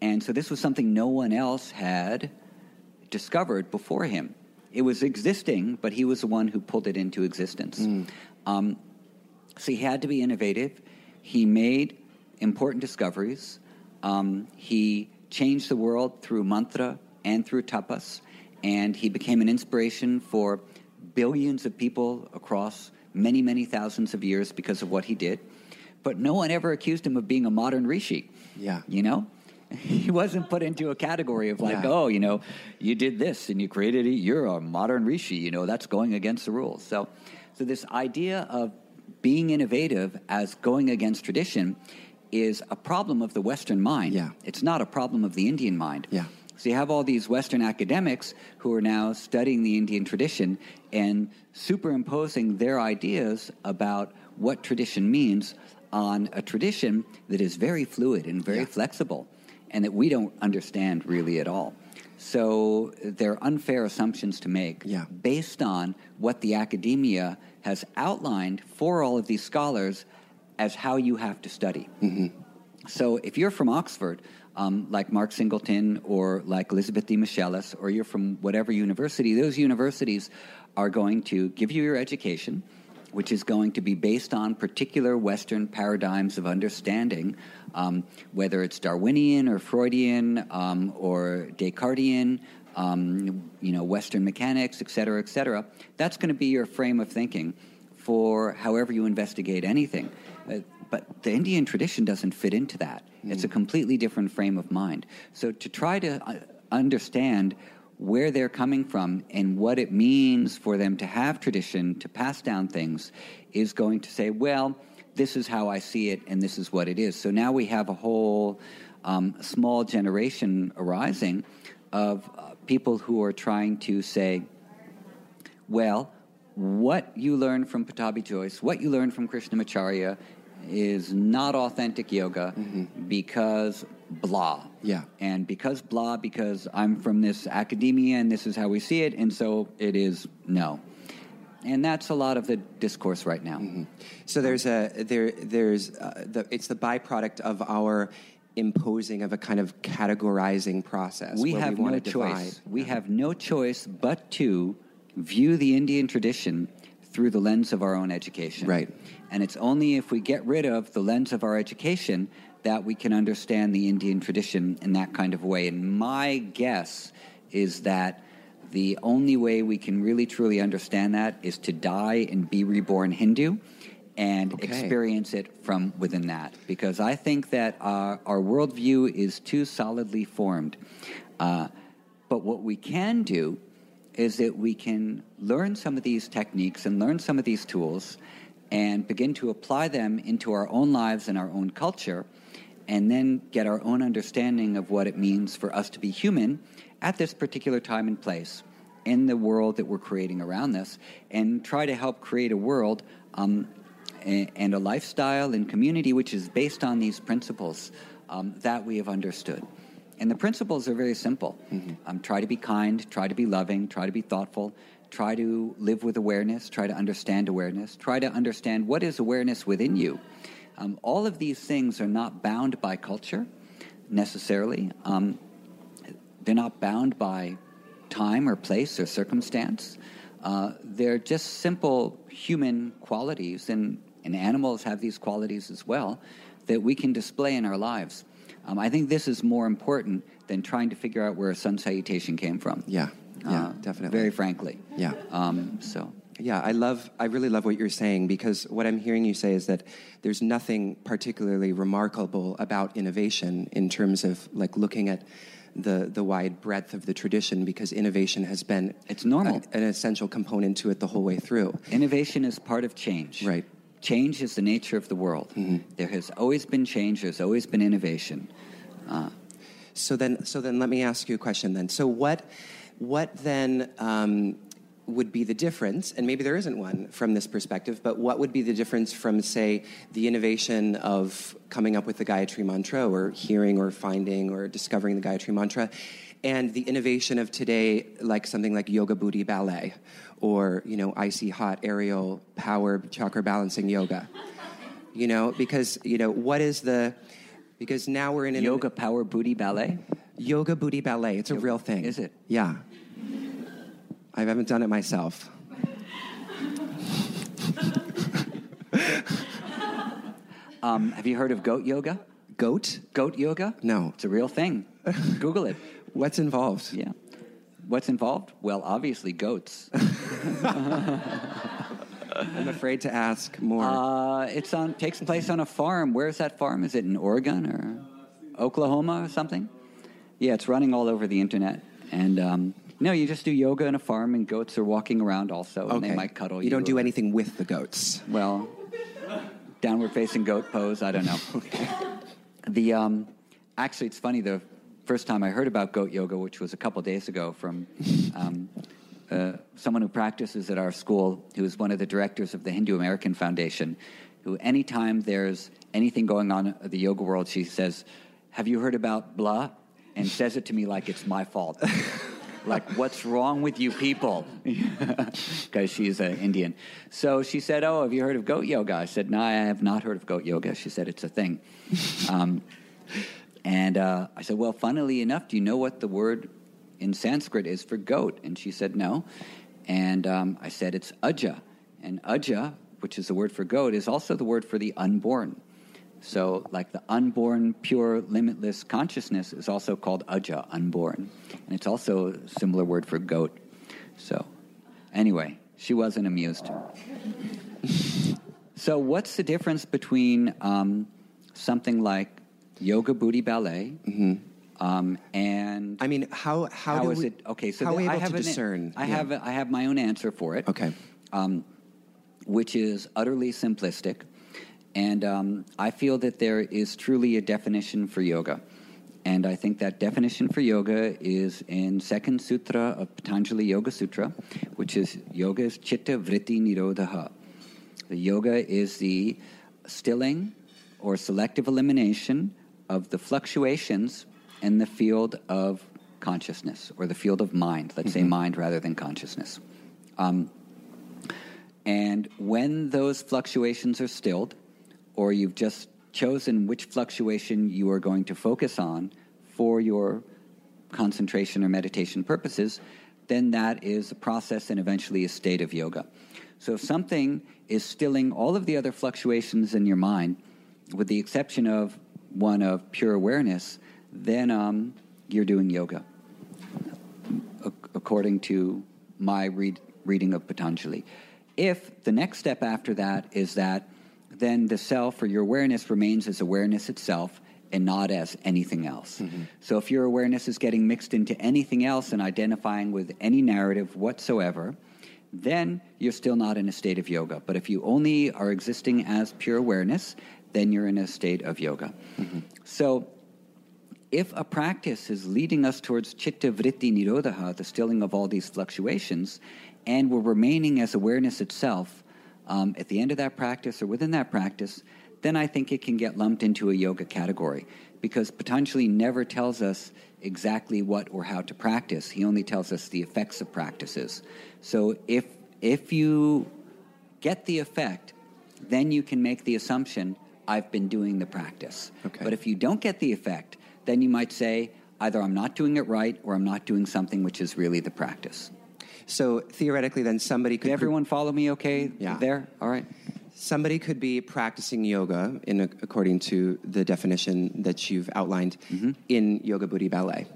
And so this was something no one else had discovered before him. It was existing, but he was the one who pulled it into existence. Mm. Um, so he had to be innovative. He made important discoveries. Um, he changed the world through mantra and through tapas, and he became an inspiration for billions of people across many, many thousands of years because of what he did. But no one ever accused him of being a modern rishi. Yeah. You know? *laughs* he wasn't put into a category of like, yeah. oh, you know, you did this and you created it. You're a modern rishi. You know, that's going against the rules. So, so this idea of being innovative as going against tradition is a problem of the Western mind. Yeah. It's not a problem of the Indian mind. Yeah. So you have all these Western academics who are now studying the Indian tradition and superimposing their ideas about what tradition means on a tradition that is very fluid and very yeah. flexible and that we don't understand really at all. So they're unfair assumptions to make yeah. based on what the academia has outlined for all of these scholars as how you have to study. Mm-hmm. So if you're from Oxford, um, like Mark Singleton or like Elizabeth de Michelis, or you're from whatever university, those universities are going to give you your education which is going to be based on particular Western paradigms of understanding, um, whether it's Darwinian or Freudian um, or Descartesian, um, you know, Western mechanics, et cetera, et cetera. That's going to be your frame of thinking for however you investigate anything. Uh, but the Indian tradition doesn't fit into that. Mm. It's a completely different frame of mind. So to try to uh, understand where they're coming from and what it means for them to have tradition, to pass down things, is going to say, well, this is how I see it and this is what it is. So now we have a whole um, small generation arising of uh, people who are trying to say, well, what you learn from Pattabhi Jois, what you learn from Krishnamacharya is not authentic yoga mm-hmm. because blah. Yeah. And because blah, because I'm from this academia and this is how we see it, and so it is no. And that's a lot of the discourse right now. Mm-hmm. So there's a there there's uh, the, it's the byproduct of our imposing of a kind of categorizing process. We have we no choice. We have no choice but to view the Indian tradition through the lens of our own education. Right. And it's only if we get rid of the lens of our education that we can understand the Indian tradition in that kind of way. And my guess is that the only way we can really truly understand that is to die and be reborn Hindu and okay. experience it from within that. Because I think that our, our worldview is too solidly formed. Uh, but what we can do is that we can learn some of these techniques and learn some of these tools and begin to apply them into our own lives and our own culture and then get our own understanding of what it means for us to be human at this particular time and place in the world that we're creating around us and try to help create a world um, and a lifestyle and community which is based on these principles um, that we have understood. And the principles are very simple. Mm-hmm. Um, try to be kind, try to be loving, try to be thoughtful, try to live with awareness, try to understand awareness, try to understand what is awareness within you. Um, all of these things are not bound by culture necessarily. Um, they're not bound by time or place or circumstance. Uh, they're just simple human qualities, and, and animals have these qualities as well that we can display in our lives. Um, I think this is more important than trying to figure out where a sun salutation came from. Yeah, yeah, uh, definitely. Very frankly. Yeah. Um, so. Yeah, I love, I really love what you're saying because what I'm hearing you say is that there's nothing particularly remarkable about innovation in terms of like looking at the the wide breadth of the tradition because innovation has been it's normal a, an essential component to it the whole way through. Innovation is part of change. Right. change is the nature of the world. There has always been change. There's always been innovation. Uh, So then, so then, let me ask you a question. Then, so what, what then um, would be the difference? And maybe there isn't one from this perspective, but what would be the difference from, say, the innovation of coming up with the Gayatri Mantra, or hearing, or finding, or discovering the Gayatri Mantra, and the innovation of today, like something like Yoga Booty Ballet, or you know, icy hot aerial power chakra balancing yoga? You know, because you know, what is the because now we're in an yoga Power Booty Ballet? Yoga booty ballet. It's a real thing. Is it? Yeah. I haven't done it myself. *laughs* Um, have you heard of goat yoga? Goat? Goat yoga? No. It's a real thing. Google it. *laughs* What's involved? Yeah. What's involved? Well, obviously, goats. *laughs* I'm afraid to ask more. Uh, it's on takes place on a farm. Where's that farm? Is it in Oregon or Oklahoma or something? Yeah, it's running all over the internet. And um, no, you just do yoga in a farm, and goats are walking around also, and okay. they might cuddle you. You don't do anything with the goats. Well, downward facing goat pose. I don't know. *laughs* the um, actually, it's funny. The first time I heard about goat yoga, which was a couple days ago, from um, uh, someone who practices at our school, who is one of the directors of the Hindu American Foundation, who anytime there's anything going on in the yoga world, she says, "Have you heard about blah?" and says it to me like it's my fault. *laughs* like, what's wrong with you people? Because *laughs* she's an Indian. So she said, Oh, have you heard of goat yoga? I said, No, I have not heard of goat yoga. She said, It's a thing. *laughs* Um, and uh, I said, Well, funnily enough, do you know what the word in Sanskrit is for goat? And she said, No. And um, I said, It's aja. And aja, which is the word for goat, is also the word for the unborn. So, like the unborn, pure, limitless consciousness is also called aja, unborn. And it's also a similar word for goat. So, anyway, she wasn't amused. *laughs* so, what's the difference between um, something like yoga booty ballet um, and I mean, how how, how do we, it? Okay, so how the- I have to an- discern? I Yeah. have I have my own answer for it. Okay. um, which is utterly simplistic, and um, I feel that there is truly a definition for yoga, and I think that definition for yoga is in Second Sutra of Patanjali Yoga Sutra, which is yoga is chitta vritti nirodha. The yoga is the stilling or selective elimination of the fluctuations in the field of consciousness or the field of mind. Let's say mind rather than consciousness. Um, and when those fluctuations are stilled, or you've just chosen which fluctuation you are going to focus on for your concentration or meditation purposes, then that is a process and eventually a state of yoga. So if something is stilling all of the other fluctuations in your mind, with the exception of one of pure awareness, then um, you're doing yoga, ac- according to my read, reading of Patanjali. If the next step after that is that then the self or your awareness remains as awareness itself and not as anything else. Mm-hmm. So if your awareness is getting mixed into anything else and identifying with any narrative whatsoever, then you're still not in a state of yoga. But if you only are existing as pure awareness, then you're in a state of yoga. Mm-hmm. So if a practice is leading us towards chitta vritti nirodha, the stilling of all these fluctuations, and we're remaining as awareness itself um, at the end of that practice or within that practice, then I think it can get lumped into a yoga category because Patanjali never tells us exactly what or how to practice. He only tells us the effects of practices. So if if you get the effect, then you can make the assumption I've been doing the practice. Okay. But if you don't get the effect, then you might say either I'm not doing it right or I'm not doing something which is really the practice. So theoretically, then somebody could Did everyone follow me okay Yeah. there? All right. somebody could be practicing yoga in according to the definition that you've outlined Mm-hmm. in yoga booty ballet,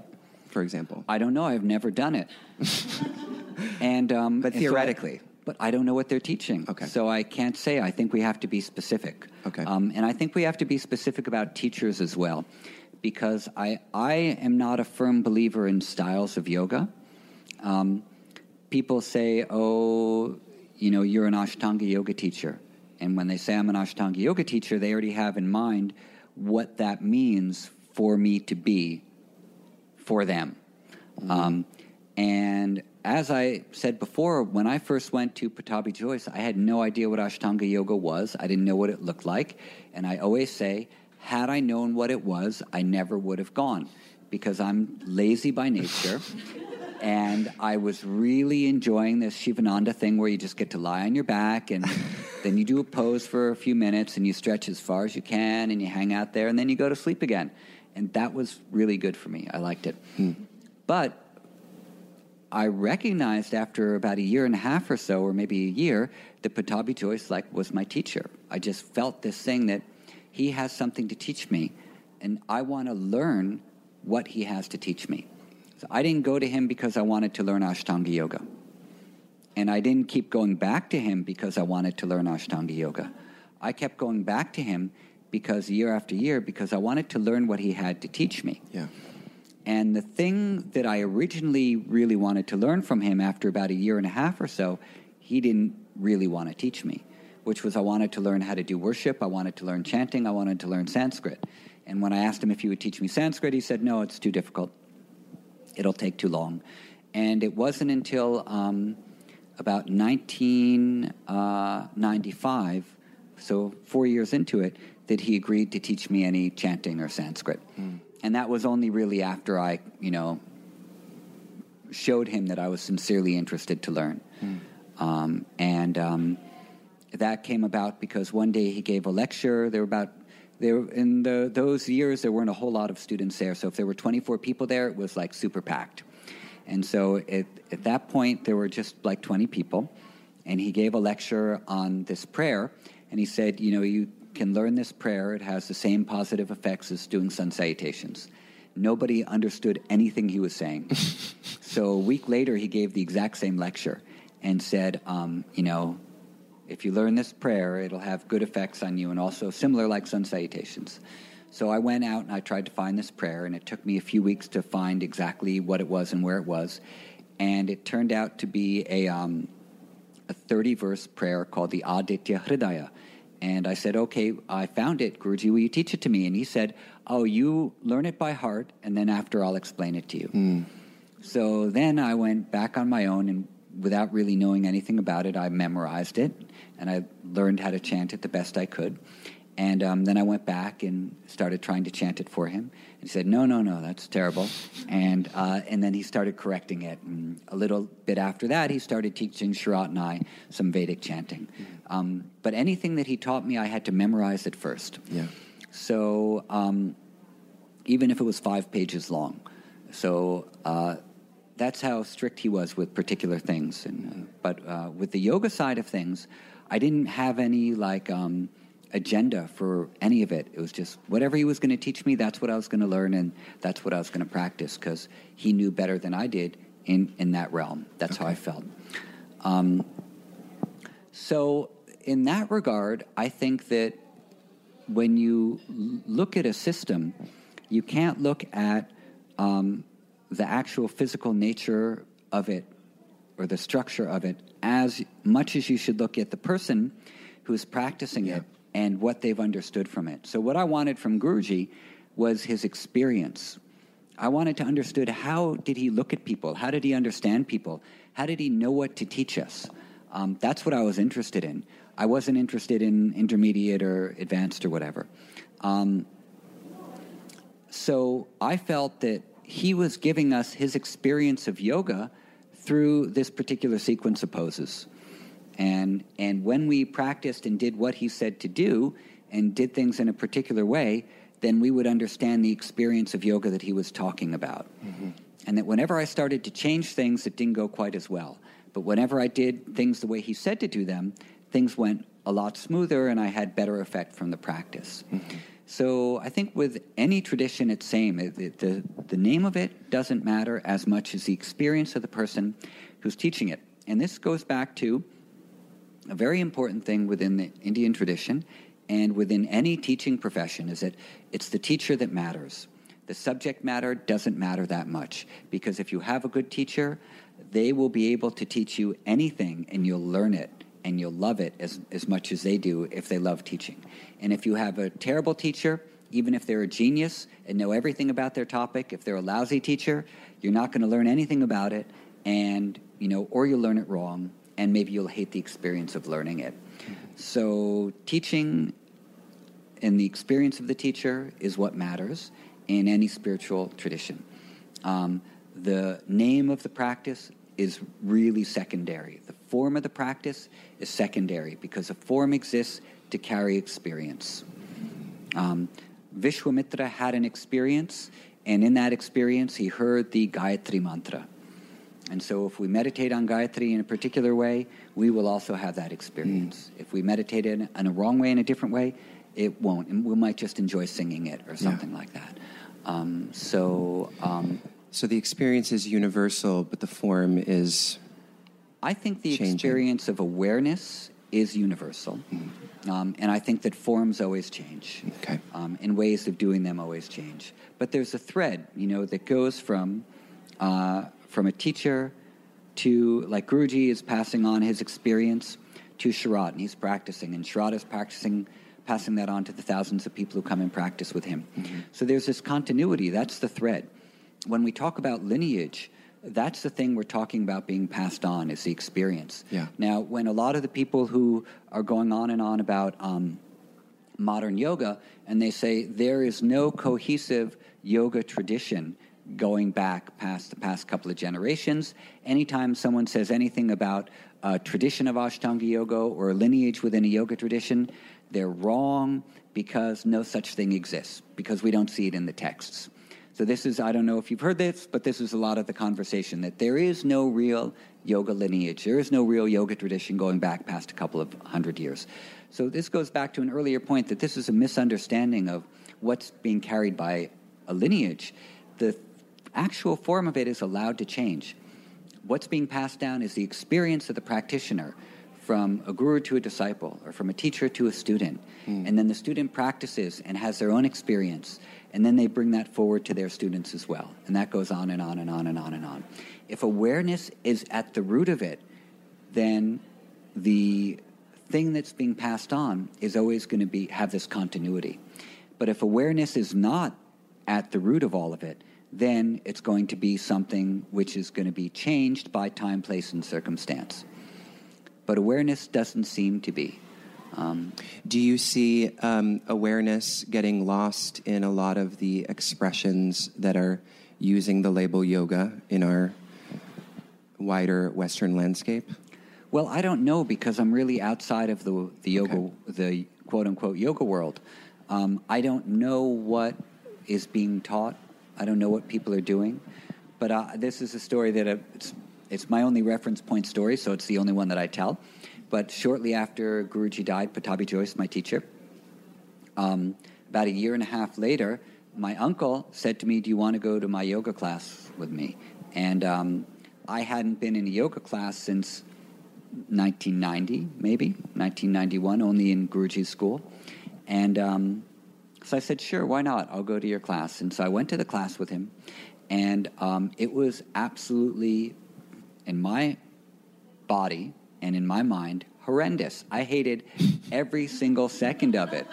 for example. I don't know. I've never done it. *laughs* and um, But and so I- theoretically. but I don't know what they're teaching. Okay. So I can't say. I think we have to be specific. Okay. Um, and I think we have to be specific about teachers as well, because I I am not a firm believer in styles of yoga. Um, people say, "Oh, you know, you're an Ashtanga yoga teacher." And when they say I'm an Ashtanga yoga teacher, they already have in mind what that means for me to be for them. Um, and as I said before, when I first went to Pattabhi Jois, I had no idea what Ashtanga Yoga was. I didn't know what it looked like. And I always say, had I known what it was, I never would have gone because I'm lazy by nature. *laughs* and I was really enjoying this Sivananda thing where you just get to lie on your back and *laughs* then you do a pose for a few minutes and you stretch as far as you can and you hang out there and then you go to sleep again. And that was really good for me. I liked it. Hmm. But I recognized after about a year and a half or so, or maybe a year, that Pattabhi Jois like was my teacher. I just felt this thing that he has something to teach me, and I want to learn what he has to teach me. I didn't go to him because I wanted to learn Ashtanga Yoga. And I didn't keep going back to him because I wanted to learn Ashtanga Yoga. I kept going back to him because year after year, because I wanted to learn what he had to teach me. Yeah. And the thing that I originally really wanted to learn from him after about a year and a half or so, he didn't really want to teach me, which was I wanted to learn how to do worship, I wanted to learn chanting, I wanted to learn Sanskrit. And when I asked him if he would teach me Sanskrit, he said, no, it's too difficult. It'll take too long. And it wasn't until um, about 1995, so four years into it, that he agreed to teach me any chanting or Sanskrit. And that was only really after I, you know, showed him that I was sincerely interested to learn. Um, and um, that came about because one day he gave a lecture. There were about there in the, those years there weren't a whole lot of students there. So if there were 24 people there, it was like super packed. And so at, at that point there were just like 20 people, and he gave a lecture on this prayer. And he said, you know, you can learn this prayer. It has the same positive effects as doing sun salutations. Nobody understood anything he was saying. *laughs* so a week later, he gave the exact same lecture and said, um, you know, if you learn this prayer, it'll have good effects on you and also similar like sun salutations. So I went out and I tried to find this prayer, and it took me a few weeks to find exactly what it was and where it was. And it turned out to be a, um, a 30 verse prayer called the Aditya Hridaya. And I said, okay, I found it. Guruji, will you teach it to me? And he said, oh, you learn it by heart, and then after I'll explain it to you. So then I went back on my own, and without really knowing anything about it, I memorized it, and I learned how to chant it the best I could. And um, then I went back and started trying to chant it for him. And he said, "No, no, no, that's terrible." And uh, and then he started correcting it. And a little bit after that, he started teaching Sharath and I some Vedic chanting. Um, but anything that he taught me, I had to memorize it first. Yeah. So um, even if it was five pages long, so uh, that's how strict he was with particular things. And uh, but uh, with the yoga side of things, I didn't have any like um, agenda for any of it. It was just whatever he was going to teach me. That's what I was going to learn, and that's what I was going to practice because he knew better than I did in in that realm. That's how I felt. Um, so in that regard, I think that when you look at a system, you can't look at um, the actual physical nature of it or the structure of it as much as you should look at the person who's practicing it and what they've understood from it. So, what I wanted from Guruji was his experience. I wanted to understand how did he look at people? How did he understand people? How did he know what to teach us? Um, that's what I was interested in. I wasn't interested in intermediate or advanced or whatever. Um, so I felt that he was giving us his experience of yoga through this particular sequence of poses. And, and when we practiced and did what he said to do and did things in a particular way, then we would understand the experience of yoga that he was talking about. Mm-hmm. And that whenever I started to change things, it didn't go quite as well. But whenever I did things the way he said to do them, things went a lot smoother and I had better effect from the practice. Mm-hmm. So I think with any tradition, it's same. It, it- the, the name of it doesn't matter as much as the experience of the person who's teaching it. And this goes back to a very important thing within the Indian tradition and within any teaching profession is that it's the teacher that matters. The subject matter doesn't matter that much because if you have a good teacher, they will be able to teach you anything and you'll learn it and you'll love it as, as much as they do if they love teaching. And if you have a terrible teacher, even if they're a genius and know everything about their topic, if they're a lousy teacher, you're not going to learn anything about it, and you know, or you'll learn it wrong, and maybe you'll hate the experience of learning it. So, teaching and the experience of the teacher is what matters in any spiritual tradition. Um, the name of the practice is really secondary. The form of the practice is secondary because the form exists to carry experience. Um, Vishwamitra had an experience, and in that experience, he heard the Gayatri mantra. And so, if we meditate on Gayatri in a particular way, we will also have that experience. Mm. If we meditate in, in, a wrong way, in a different way, it won't. And we might just enjoy singing it or something yeah. like that. Um, so, um, so the experience is universal, but the form is. I think the changing. experience of awareness is universal. Mm. Um, and I think that forms always change. Okay. Um, and ways of doing them always change. But there's a thread, you know, that goes from uh, from a teacher to, like Guruji is passing on his experience to Sharath, and he's practicing, and Sharath is practicing, passing that on to the thousands of people who come and practice with him. Mm-hmm. So there's this continuity. That's the thread. When we talk about lineage, that's the thing we're talking about being passed on is the experience. Yeah. Now, when a lot of the people who are going on and on about um, modern yoga, and they say there is no cohesive yoga tradition going back past the past couple of generations. Anytime someone says anything about a tradition of Ashtanga yoga or a lineage within a yoga tradition, they're wrong because no such thing exists, because we don't see it in the texts. So, this is, I don't know if you've heard this, but this is a lot of the conversation that there is no real yoga lineage. There is no real yoga tradition going back past a couple of hundred years. So, this goes back to an earlier point that this is a misunderstanding of what's being carried by a lineage. The actual form of it is allowed to change. What's being passed down is the experience of the practitioner from a guru to a disciple or from a teacher to a student. Mm. And then the student practices and has their own experience. And then they bring that forward to their students as well. And that goes on and on and on and on and on. If awareness is at the root of it, then the thing that's being passed on is always going to be have this continuity. But if awareness is not at the root of all of it, then it's going to be something which is going to be changed by time, place, and circumstance. But awareness doesn't seem to be. Um, Do you see um, awareness getting lost in a lot of the expressions that are using the label yoga in our wider Western landscape? Well, I don't know because I'm really outside of the the yoga, okay. the quote unquote yoga world. Um, I don't know what is being taught I don't know what people are doing, but uh, this is a story that uh, it's, it's my only reference point story, so it's the only one that I tell. But shortly after Guruji died, Pattabhi Jois, my teacher, um, about a year and a half later, my uncle said to me, "Do you want to go to my yoga class with me?" And um, I hadn't been in a yoga class since 1990, maybe 1991, only in Guruji's school, and um, so I said, sure, why not? I'll go to your class. And so I went to the class with him, and um, it was absolutely, in my body and in my mind, horrendous. I hated every single second of it.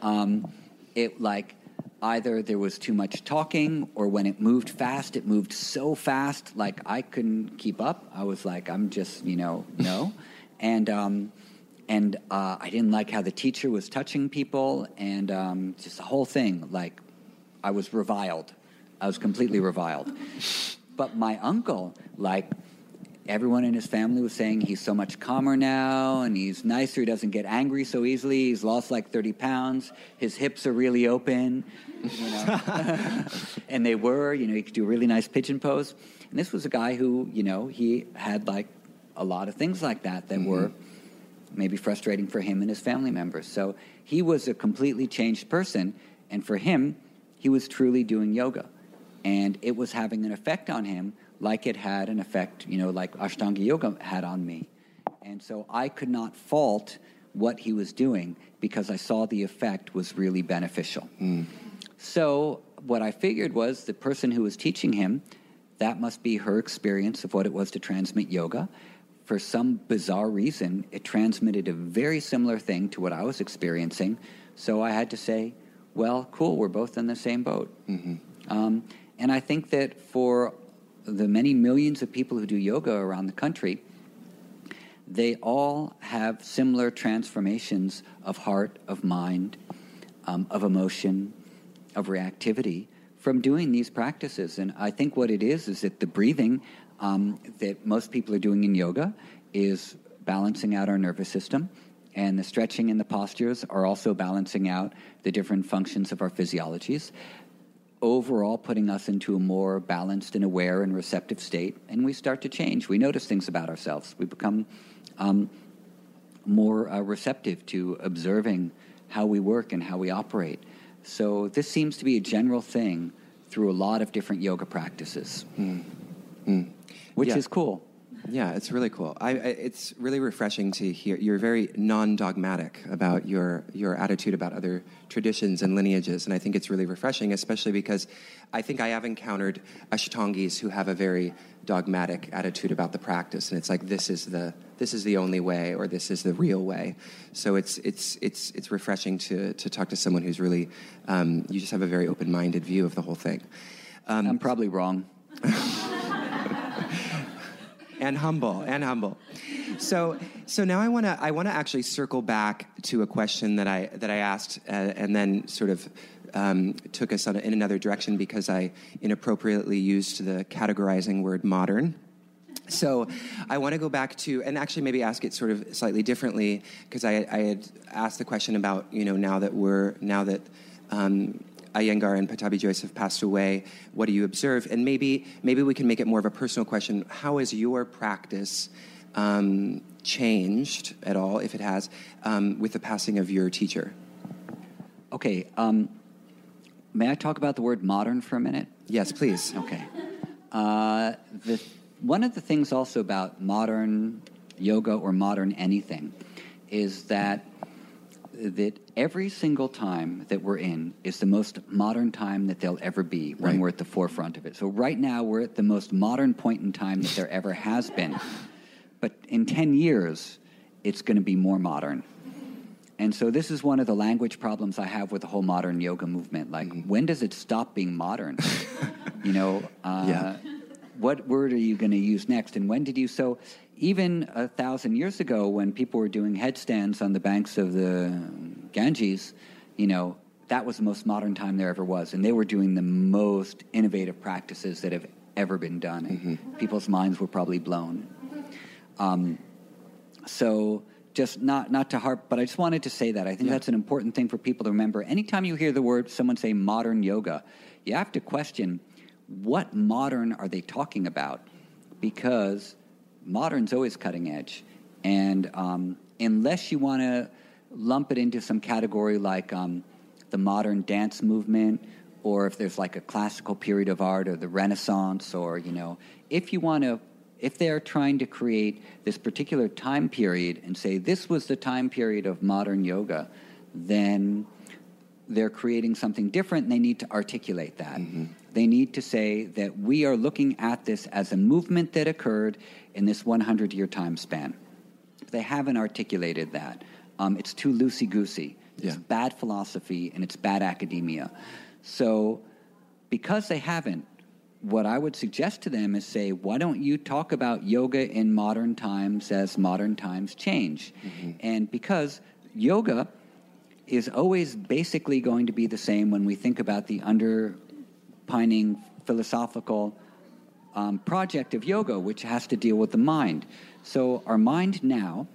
Um, it like either there was too much talking or when it moved fast it moved so fast like i couldn't keep up i was like i'm just you know no *laughs* and um, and uh, I didn't like how the teacher was touching people, and um, just the whole thing. Like, I was reviled. I was completely reviled. But my uncle, like, everyone in his family was saying he's so much calmer now, and he's nicer. He doesn't get angry so easily. He's lost like thirty pounds. His hips are really open, you know. *laughs* and they were, you know, he could do a really nice pigeon pose. And this was a guy who, you know, he had like a lot of things like that that mm-hmm. were maybe frustrating for him and his family members. So he was a completely changed person, and for him, he was truly doing yoga. And it was having an effect on him like it had an effect, you know, like Ashtanga Yoga had on me. And so I could not fault what he was doing because I saw the effect was really beneficial. Mm. So what I figured was the person who was teaching him, that must be her experience of what it was to transmit yoga for some bizarre reason, it transmitted a very similar thing to what I was experiencing. So I had to say, well, cool, we're both in the same boat. Mm-hmm. Um, and I think that for the many millions of people who do yoga around the country, they all have similar transformations of heart, of mind, um, of emotion, of reactivity from doing these practices. And I think what it is is that the breathing um, that most people are doing in yoga is balancing out our nervous system. And the stretching and the postures are also balancing out the different functions of our physiologies overall putting us into a more balanced and aware and receptive state, and we start to change. We notice things about ourselves. We become um, more uh, receptive to observing how we work and how we operate. So, this seems to be a general thing through a lot of different yoga practices, Mm. Mm. which Yeah. is cool. Yeah, it's really cool. I, I, it's really refreshing to hear. You're very non-dogmatic about your your attitude about other traditions and lineages, and I think it's really refreshing, especially because I think I have encountered Ashtangis who have a very dogmatic attitude about the practice, and it's like this is the this is the only way, or this is the real way. So it's it's it's it's refreshing to to talk to someone who's really um, you just have a very open-minded view of the whole thing. Um, I'm probably wrong. *laughs* and humble and humble. So so now I want to I want to actually circle back to a question that I that I asked uh, and then sort of um, took us a, in another direction because I inappropriately used the categorizing word modern. So I want to go back to, and actually maybe ask it sort of slightly differently, because I, I had asked the question about, you know, now that we're, now that um, Iyengar and Pattabhi Jois have passed away, what do you observe? And maybe, maybe we can make it more of a personal question. How has your practice um, changed at all, if it has, um, with the passing of your teacher? Okay, um, may I talk about the word modern for a minute? Yes, please. Okay. Uh, the, one of the things also about modern yoga or modern anything is that that every single time that we're in is the most modern time that they'll ever be when Right. we're at the forefront of it. So right now we're at the most modern point in time that there ever has been. But in 10 years it's going to be more modern. And so this is one of the language problems I have with the whole modern yoga movement. Like, when does it stop being modern? *laughs* you know, uh, Yeah. what word are you going to use next? And when did you? So, even a thousand years ago, when people were doing headstands on the banks of the Ganges, you know, that was the most modern time there ever was. And they were doing the most innovative practices that have ever been done. And people's minds were probably blown. Um, so just not not to harp, but I just wanted to say that I think Yeah. that's an important thing for people to remember. Anytime you hear the word someone say modern yoga, you have to question what modern are they talking about, because modern's always cutting edge, and um, unless you want to lump it into some category like um, the modern dance movement or if there's like a classical period of art or the renaissance or you know if you want to if they're trying to create this particular time period and say this was the time period of modern yoga then they're creating something different and they need to articulate that. They need to say that we are looking at this as a movement that occurred in this 100 year time span. They haven't articulated that, um, it's too loosey goosey. It's Yeah. bad philosophy and it's bad academia. So, because they haven't, what I would suggest to them is say, why don't you talk about yoga in modern times as modern times change? And because yoga is always basically going to be the same when we think about the underpinning philosophical um, project of yoga, which has to deal with the mind. So, our mind now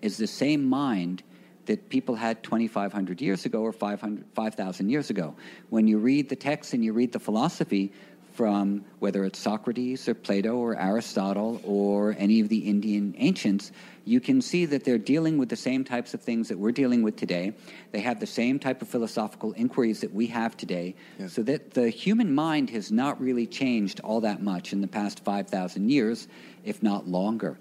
is the same mind that people had 2,500 years ago or 500 5,000 years ago. When you read the text and you read the philosophy from whether it's Socrates or Plato or Aristotle or any of the Indian ancients, you can see that they're dealing with the same types of things that we're dealing with today. They have the same type of philosophical inquiries that we have today. Yeah. So that the human mind has not really changed all that much in the past 5,000 years, if not longer.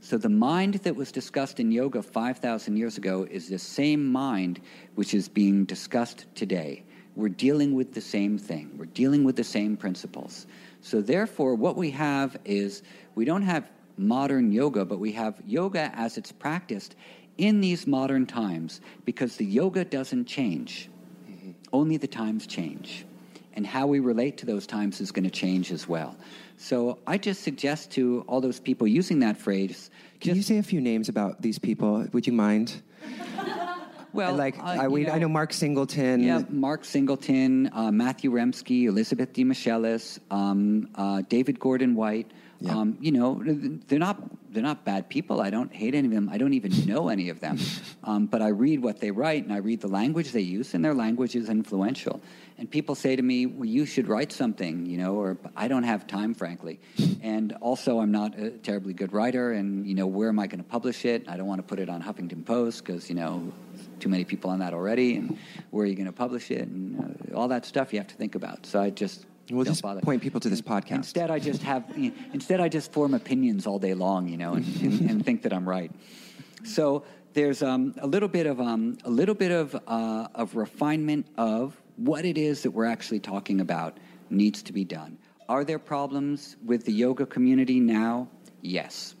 So the mind that was discussed in yoga 5,000 years ago is the same mind which is being discussed today. We're dealing with the same thing. We're dealing with the same principles. So therefore, what we have is we don't have modern yoga, but we have yoga as it's practiced in these modern times because the yoga doesn't change. Only the times change. And how we relate to those times is going to change as well. So I just suggest to all those people using that phrase. Can you say a few names about these people? Would you mind? *laughs* Well, like uh, I, we, I know Mark Singleton. Yeah, Mark Singleton, uh, Matthew Remski, Elizabeth De Michelis, um, uh, David Gordon White. Yeah. Um, you know, they're not they're not bad people. I don't hate any of them. I don't even know any of them. *laughs* Um, but I read what they write and I read the language they use, and their language is influential. And people say to me, "Well, you should write something," you know, or I don't have time, frankly. *laughs* And also, I'm not a terribly good writer, and you know, where am I going to publish it? I don't want to put it on Huffington Post because you know, too many people on that already, and where are you going to publish it, and uh, all that stuff you have to think about. So I just We'll don't just bother. point people to this podcast. Instead, I just have. you know, Instead, I just form opinions all day long, you know, and, *laughs* and, and think that I'm right. So there's um, a little bit of um, a little bit of uh, of refinement of what it is that we're actually talking about needs to be done. Are there problems with the yoga community now? Yes.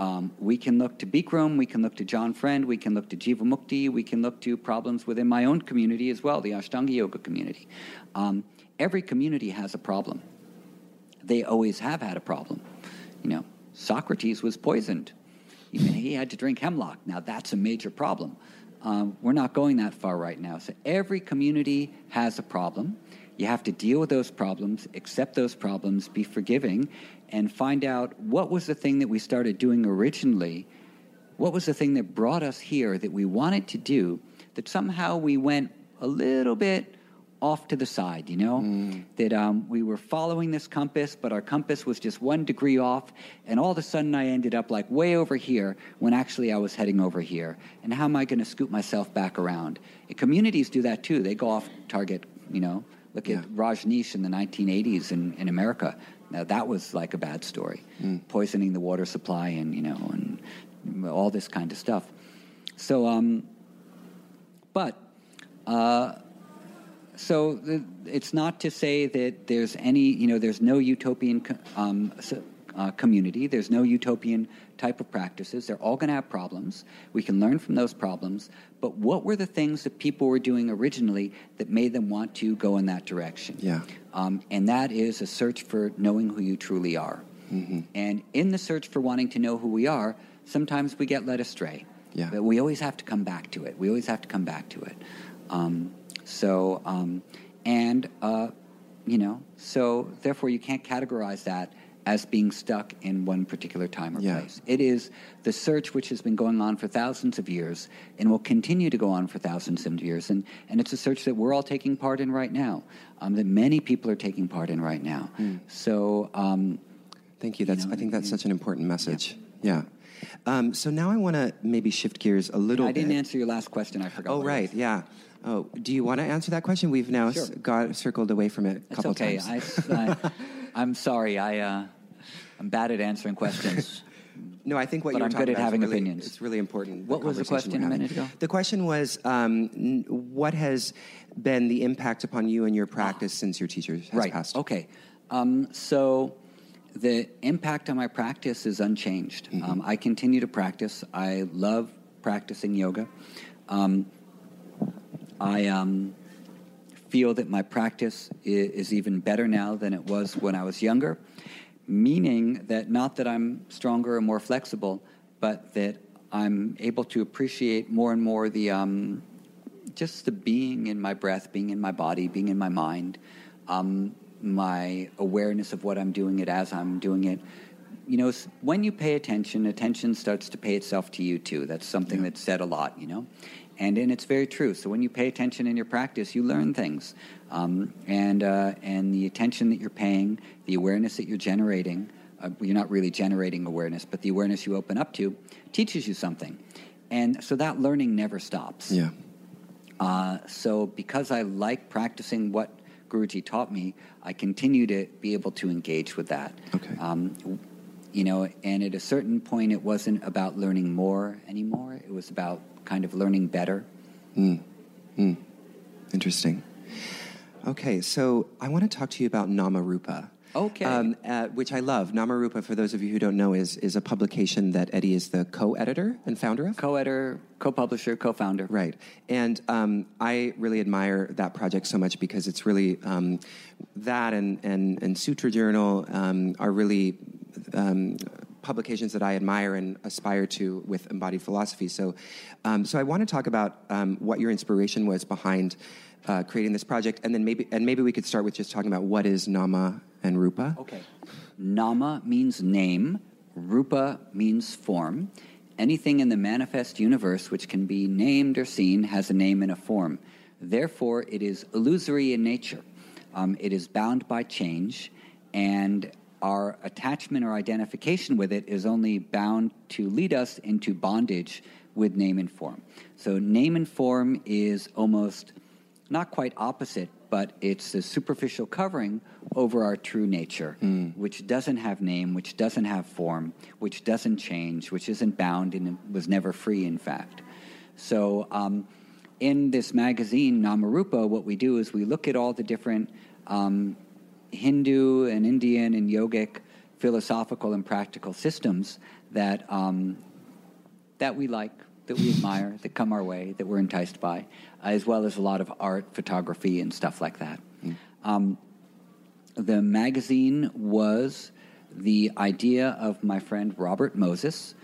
Um, we can look to Bikram, we can look to John Friend, we can look to Jivamukti, we can look to problems within my own community as well, the Ashtanga Yoga community. Um, every community has a problem. They always have had a problem. You know, Socrates was poisoned. He had to drink hemlock. Now that's a major problem. Um, we're not going that far right now. So every community has a problem. You have to deal with those problems, accept those problems, be forgiving, and find out what was the thing that we started doing originally. What was the thing that brought us here that we wanted to do that somehow we went a little bit off to the side, you know? That um, we were following this compass, but our compass was just one degree off, and all of a sudden I ended up like way over here when actually I was heading over here. And how am I going to scoop myself back around? And communities do that too. They go off target, you know? Look Yeah. at Rajneesh in the 1980s in, in America. Now that was like a bad story, poisoning the water supply and you know and all this kind of stuff. So, um, but uh, so the, it's not to say that there's any you know there's no utopian um, uh, community. There's no utopian type of practices. They're all going to have problems. We can learn from those problems. But what were the things that people were doing originally that made them want to go in that direction? Yeah. Um, and that is a search for knowing who you truly are. Mm-hmm. And in the search for wanting to know who we are, sometimes we get led astray. Yeah. But we always have to come back to it. We always have to come back to it. Um, so, um, and, uh, you know, so therefore you can't categorize that as being stuck in one particular time or Yeah. place. It is the search which has been going on for thousands of years and will continue to go on for thousands of years. And, and it's a search that we're all taking part in right now, um, that many people are taking part in right now. Hmm. So, um, Thank you. That's, know, I think that's such an important message. Yeah. Um, so now I want to maybe shift gears a little bit. I didn't bit. answer your last question. I forgot. Oh, right. Yeah. Oh, do you want to answer that question? We've now Sure. got circled away from it a couple okay. times. I, I, *laughs* am sorry. I, uh, I'm bad at answering questions. *laughs* No, I think what But you were I'm talking good at about is having really, opinions. It's really important. What was the question a minute ago? The question was, um, n- what has been the impact upon you and your practice since your teacher has right. passed? Okay. Um, so the impact on my practice is unchanged. Mm-hmm. Um, I continue to practice. I love practicing yoga. Um, I um, feel that my practice is, is even better now than it was when I was younger, meaning that not that I'm stronger or more flexible, but that I'm able to appreciate more and more the um, just the being in my breath, being in my body, being in my mind, um, my awareness of what I'm doing it as I'm doing it. You know, when you pay attention, attention starts to pay itself to you too. That's something that's said a lot, you know, and and it's very true. So when you pay attention in your practice, you learn things, um, and uh, and the attention that you're paying, the awareness that you're generating. Uh, you're not really generating awareness, but the awareness you open up to teaches you something, and so that learning never stops. Yeah. Uh, so because I like practicing what Guruji taught me, I continue to be able to engage with that. Okay. Um, you know, and at a certain point, it wasn't about learning more anymore. It was about kind of learning better. Interesting. Okay, so I want to talk to you about Namarupa. Okay. uh, which I love. Namarupa, for those of you who don't know, is, is a publication that Eddie is the co editor and founder of. Co-editor, co-publisher, co-founder. Right. And um, I really admire that project so much because it's really um, that and, and, and Sutra Journal um, are really um, publications that I admire and aspire to with embodied philosophy. So, um, so I want to talk about um, what your inspiration was behind uh, creating this project, and then maybe and maybe we could start with just talking about what is Nama and Rupa. Okay. Nama means name, Rupa means form. Anything in the manifest universe which can be named or seen has a name and a form. Therefore, it is illusory in nature. Um, it is bound by change, and our attachment or identification with it is only bound to lead us into bondage with name and form. So, name and form is almost not quite opposite, but it's a superficial covering over our true nature, which doesn't have name, which doesn't have form, which doesn't change, which isn't bound and was never free, in fact. So, um, in this magazine, Namarupa, what we do is we look at all the different um, Hindu and Indian and yogic philosophical and practical systems that um, that we like, that we admire, that come our way, that we're enticed by, as well as a lot of art, photography, and stuff like that. Um, the magazine was the idea of my friend Robert Moses.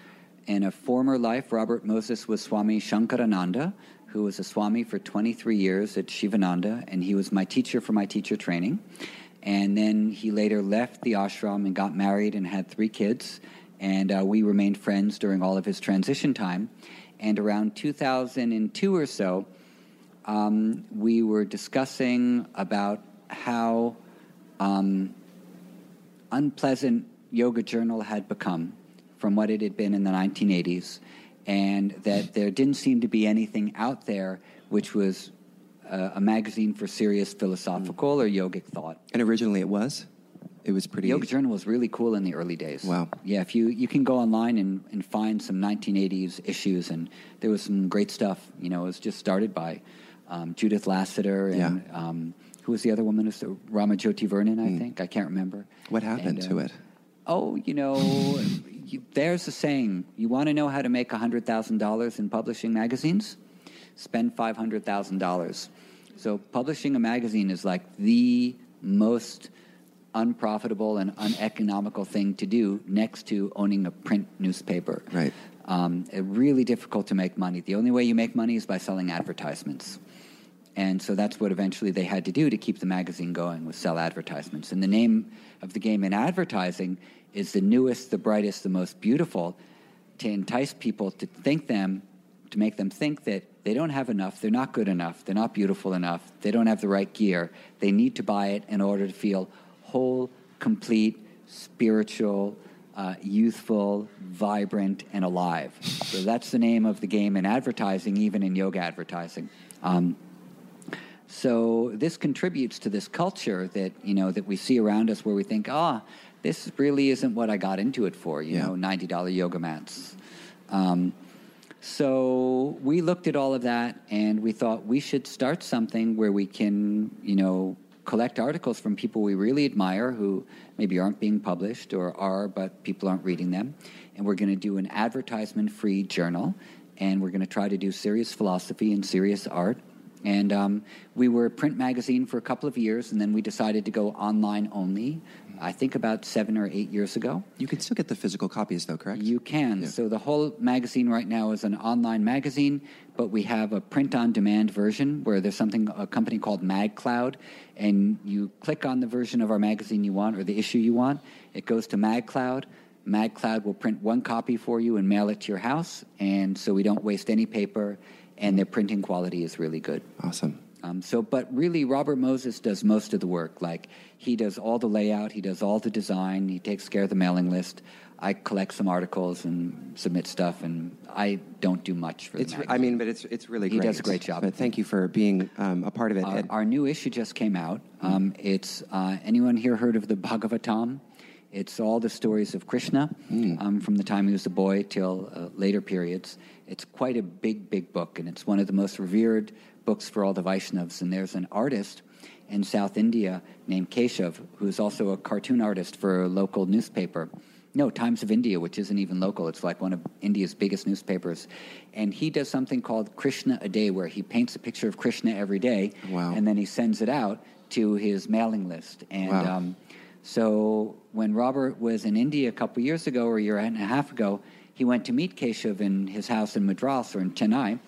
In a former life, Robert Moses was Swami Shankarananda, who was a Swami for 23 years at Sivananda, and he was my teacher for my teacher training. And then he later left the ashram and got married and had three kids. And uh, we remained friends during all of his transition time. And around 2002 or so, um, we were discussing about how um, unpleasant Yoga Journal had become from what it had been in the 1980s, and that there didn't seem to be anything out there which was uh, a magazine for serious philosophical or yogic thought. And originally it was? It was pretty. Yoga Journal was really cool in the early days. Wow. Yeah, if you you can go online and, and find some 1980s issues, and there was some great stuff. You know, it was just started by um, Judith Lasater and Yeah. um, who was the other woman? Was Rama Jyoti Vernon, I think. I can't remember. What happened And, to uh, it? Oh, you know, *laughs* you, there's a saying: you want to know how to make hundred thousand dollars in publishing magazines? Spend five hundred thousand dollars. So publishing a magazine is like the most unprofitable and uneconomical thing to do next to owning a print newspaper. Right. Um, really difficult to make money. The only way you make money is by selling advertisements. And so that's what eventually they had to do to keep the magazine going was sell advertisements. And the name of the game in advertising is the newest, the brightest, the most beautiful to entice people to think them, to make them think that they don't have enough, they're not good enough, they're not beautiful enough, they don't have the right gear. They need to buy it in order to feel whole, complete, spiritual, uh, youthful, vibrant, and alive. So that's the name of the game in advertising, even in yoga advertising. Um, so this contributes to this culture that you know that we see around us, where we think, ah, this really isn't what I got into it for. You Yeah. know, ninety dollar yoga mats. Um, so we looked at all of that, and we thought we should start something where we can, you know, collect articles from people we really admire who maybe aren't being published or are, but people aren't reading them. And we're going to do an advertisement-free journal, and we're going to try to do serious philosophy and serious art. And um, we were a print magazine for a couple of years, and then we decided to go online only. I think about seven or eight years ago. You can still get the physical copies, though, correct? You can. Yeah. So the whole magazine right now is an online magazine, but we have a print-on-demand version where there's something a company called MagCloud, and you click on the version of our magazine you want or the issue you want. It goes to MagCloud. MagCloud will print one copy for you and mail it to your house, and so we don't waste any paper, and their printing quality is really good. Awesome. Um, so, but really, Robert Moses does most of the work. Like, he does all the layout, he does all the design, he takes care of the mailing list. I collect some articles and submit stuff, and I don't do much for It's. the I mean, but it's it's really He great. does a great job. But thank you for being um, a part of it. Our, our new issue just came out. Um, it's uh, anyone here heard of the Bhagavatam? It's all the stories of Krishna um, from the time he was a boy till uh, later periods. It's quite a big, big book, and it's one of the most revered books for all the Vaishnavas. And there's an artist in South India named Keshav, who's also a cartoon artist for a local newspaper. No, Times of India, which isn't even local. It's like one of India's biggest newspapers. And he does something called Krishna a Day, where he paints a picture of Krishna every day. Wow. And then he sends it out to his mailing list. And Wow. um, so when Robert was in India a couple years ago or a year and a half ago, he went to meet Keshav in his house in Madras or in Chennai.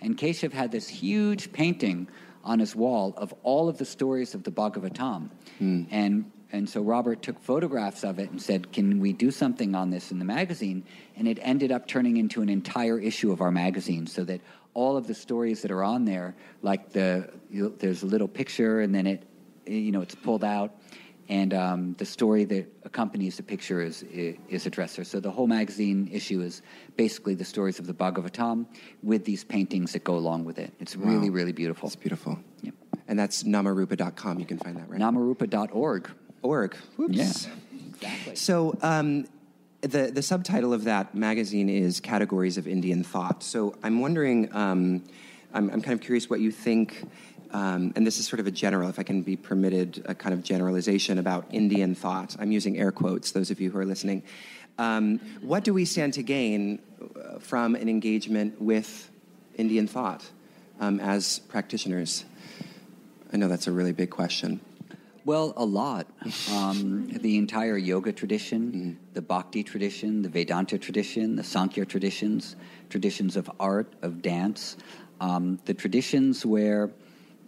And Keshav had this huge painting on his wall of all of the stories of the Bhagavatam. Hmm. And, and so Robert took photographs of it and said, Can we do something on this in the magazine? And it ended up turning into an entire issue of our magazine so that all of the stories that are on there, like the, you there's a little picture and then it, you know, it's pulled out and um, the story that accompanies the picture is, is addressed there. So the whole magazine issue is basically the stories of the Bhagavatam with these paintings that go along with it. It's really, Wow. really beautiful. It's beautiful. Yep. And that's namarupa.com. You can find that, right? Namarupa.org. Org. Whoops. Yeah, exactly. So um, the the subtitle of that magazine is Categories of Indian Thought. So I'm wondering, um, I'm, I'm kind of curious what you think, um, and this is sort of a general, if I can be permitted, a kind of generalization about Indian thought. I'm using air quotes. Those of you who are listening, um, what do we stand to gain uh, from an engagement with Indian thought um, as practitioners? I know that's a really big question. Well, a lot. Um, *laughs* the entire yoga tradition, the bhakti tradition, the Vedanta tradition, the Sankhya traditions, traditions of art, of dance, um, the traditions where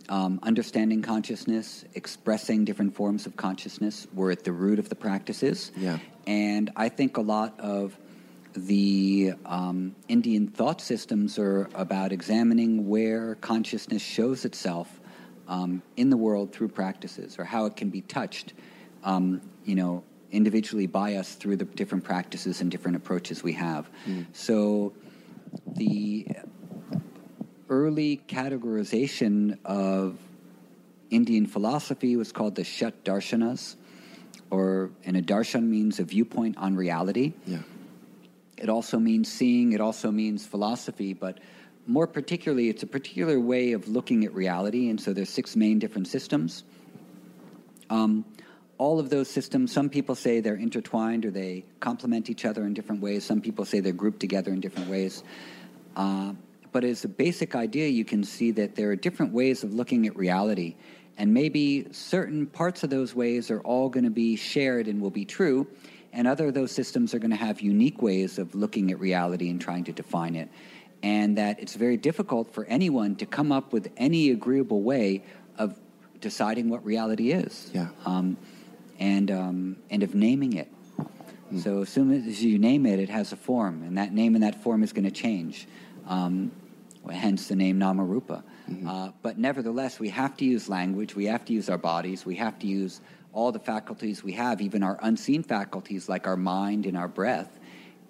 um, understanding consciousness, expressing different forms of consciousness were at the root of the practices. Yeah. And I think a lot of the um, Indian thought systems are about examining where consciousness shows itself um, in the world through practices, or how it can be touched, um, you know, individually by us through the different practices and different approaches we have. So, the early categorization of Indian philosophy was called the Shat Darshanas, or and a darshan means a viewpoint on reality. Yeah. It also means seeing, it also means philosophy, but more particularly, it's a particular way of looking at reality. And so there's six main different systems. Um, all of those systems, some people say they're intertwined or they complement each other in different ways. Some people say they're grouped together in different ways. Uh, but as a basic idea, you can see that there are different ways of looking at reality. And maybe certain parts of those ways are all going to be shared and will be true, and other of those systems are going to have unique ways of looking at reality and trying to define it. And that it's very difficult for anyone to come up with any agreeable way of deciding what reality is. Yeah. Um, and, um, and of naming it. So as soon as you name it, it has a form, and that name and that form is going to change. Um, hence the name Namarupa. Uh, but nevertheless, we have to use language, we have to use our bodies, we have to use all the faculties we have, even our unseen faculties like our mind and our breath,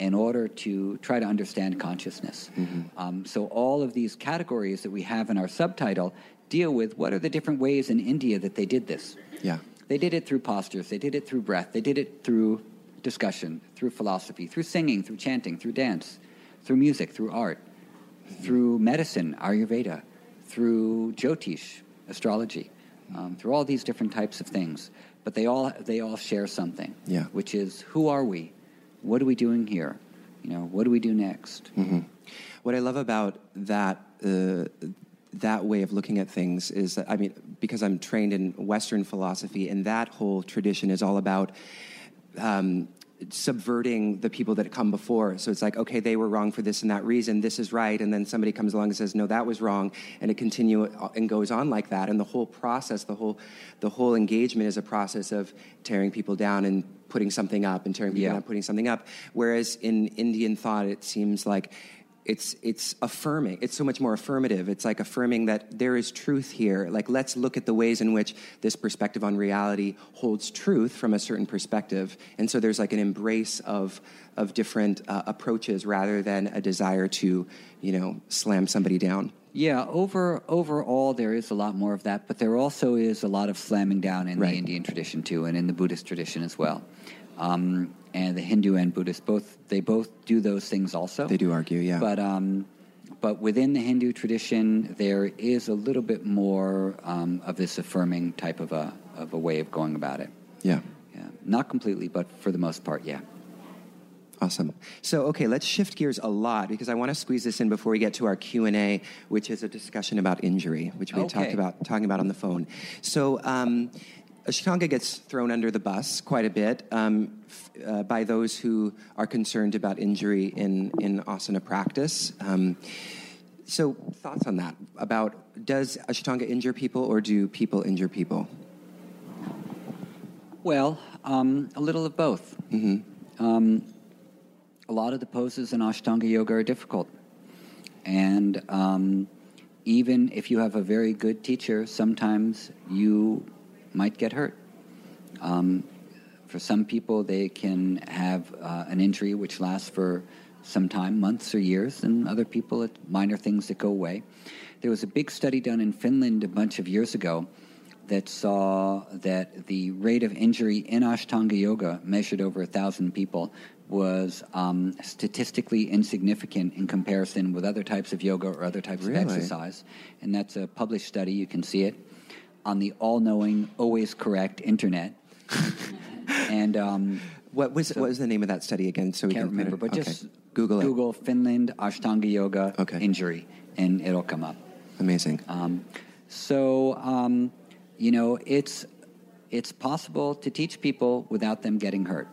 in order to try to understand consciousness. Um, so all of these categories that we have in our subtitle deal with what are the different ways in India that they did this. Yeah. They did it through postures, they did it through breath, they did it through discussion, through philosophy, through singing, through chanting, through dance, through music, through art, through medicine, Ayurveda, through Jyotish, astrology, um, through all these different types of things. But they all, they all share something, Yeah. which is who are we? What are we doing here? You know, what do we do next? What I love about that uh, that way of looking at things is that I mean, because I'm trained in Western philosophy, and that whole tradition is all about. Um, subverting the people that come before. So it's like okay they were wrong for this and that reason this is right. And then somebody comes along and says no that was wrong. And it continue and goes on like that. And the whole process the whole the whole engagement is a process of tearing people down and putting something up and tearing people Yeah. down putting something up. Whereas in indian thought it seems like it's it's affirming. It's so much more affirmative. It's like affirming that there is truth here. Like let's look at the ways in which this perspective on reality holds truth from a certain perspective. And so there's like an embrace of of different uh, approaches rather than a desire to you know slam somebody down. Yeah, over overall there is a lot more of that, but there also is a lot of slamming down in Right. the Indian tradition too, and in the Buddhist tradition as well. Um, and the Hindu and Buddhist both they both do those things also. They do argue, yeah. But um, but within the Hindu tradition, there is a little bit more um, of this affirming type of a, of a way of going about it. Yeah. Yeah. Not completely, but for the most part, yeah. Awesome. So, okay, let's shift gears a lot because I want to squeeze this in before we get to our Q and A, which is a discussion about injury, which we Okay. talked about talking about on the phone. So, um, Ashtanga gets thrown under the bus quite a bit um, uh, by those who are concerned about injury in in asana practice. Um, so, thoughts on that? About does Ashtanga injure people, or do people injure people? Well, um, a little of both. Um, a lot of the poses in Ashtanga yoga are difficult. And um, even if you have a very good teacher, sometimes you might get hurt. Um, for some people, they can have uh, an injury which lasts for some time, months or years, and other people, it's minor things that go away. There was a big study done in Finland a bunch of years ago that saw that the rate of injury in Ashtanga yoga, measured over a thousand people, was um, statistically insignificant in comparison with other types of yoga or other types Really? of exercise. And that's a published study. You can see it on the all-knowing, always correct internet. *laughs* and um, What was what was the name of that study again? So we can't can remember, but okay. just Google it. Google Finland Ashtanga yoga Okay. injury, and it'll come up. Amazing. Um, so um, you know, it's it's possible to teach people without them getting hurt.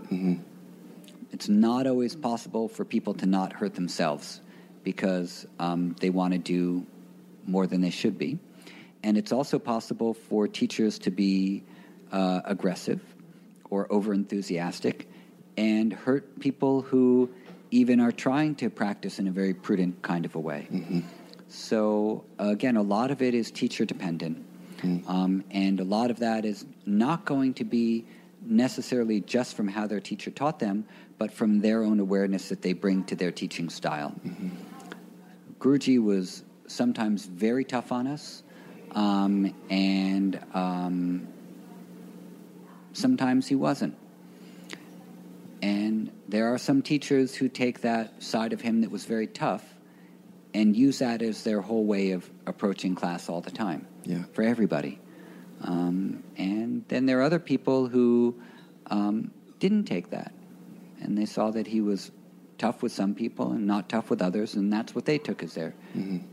It's not always possible for people to not hurt themselves because um, they want to do more than they should be, and it's also possible for teachers to be uh, aggressive or over enthusiastic and hurt people who even are trying to practice in a very prudent kind of a way. So again, a lot of it is teacher dependent, um, and a lot of that is not going to be necessarily just from how their teacher taught them, but from their own awareness that they bring to their teaching style. Guruji was sometimes very tough on us, um, and um, sometimes he wasn't. And there are some teachers who take that side of him that was very tough and use that as their whole way of approaching class all the time Yeah. for everybody. Um, and then there are other people who um, didn't take that. And they saw that he was tough with some people and not tough with others, and that's what they took as their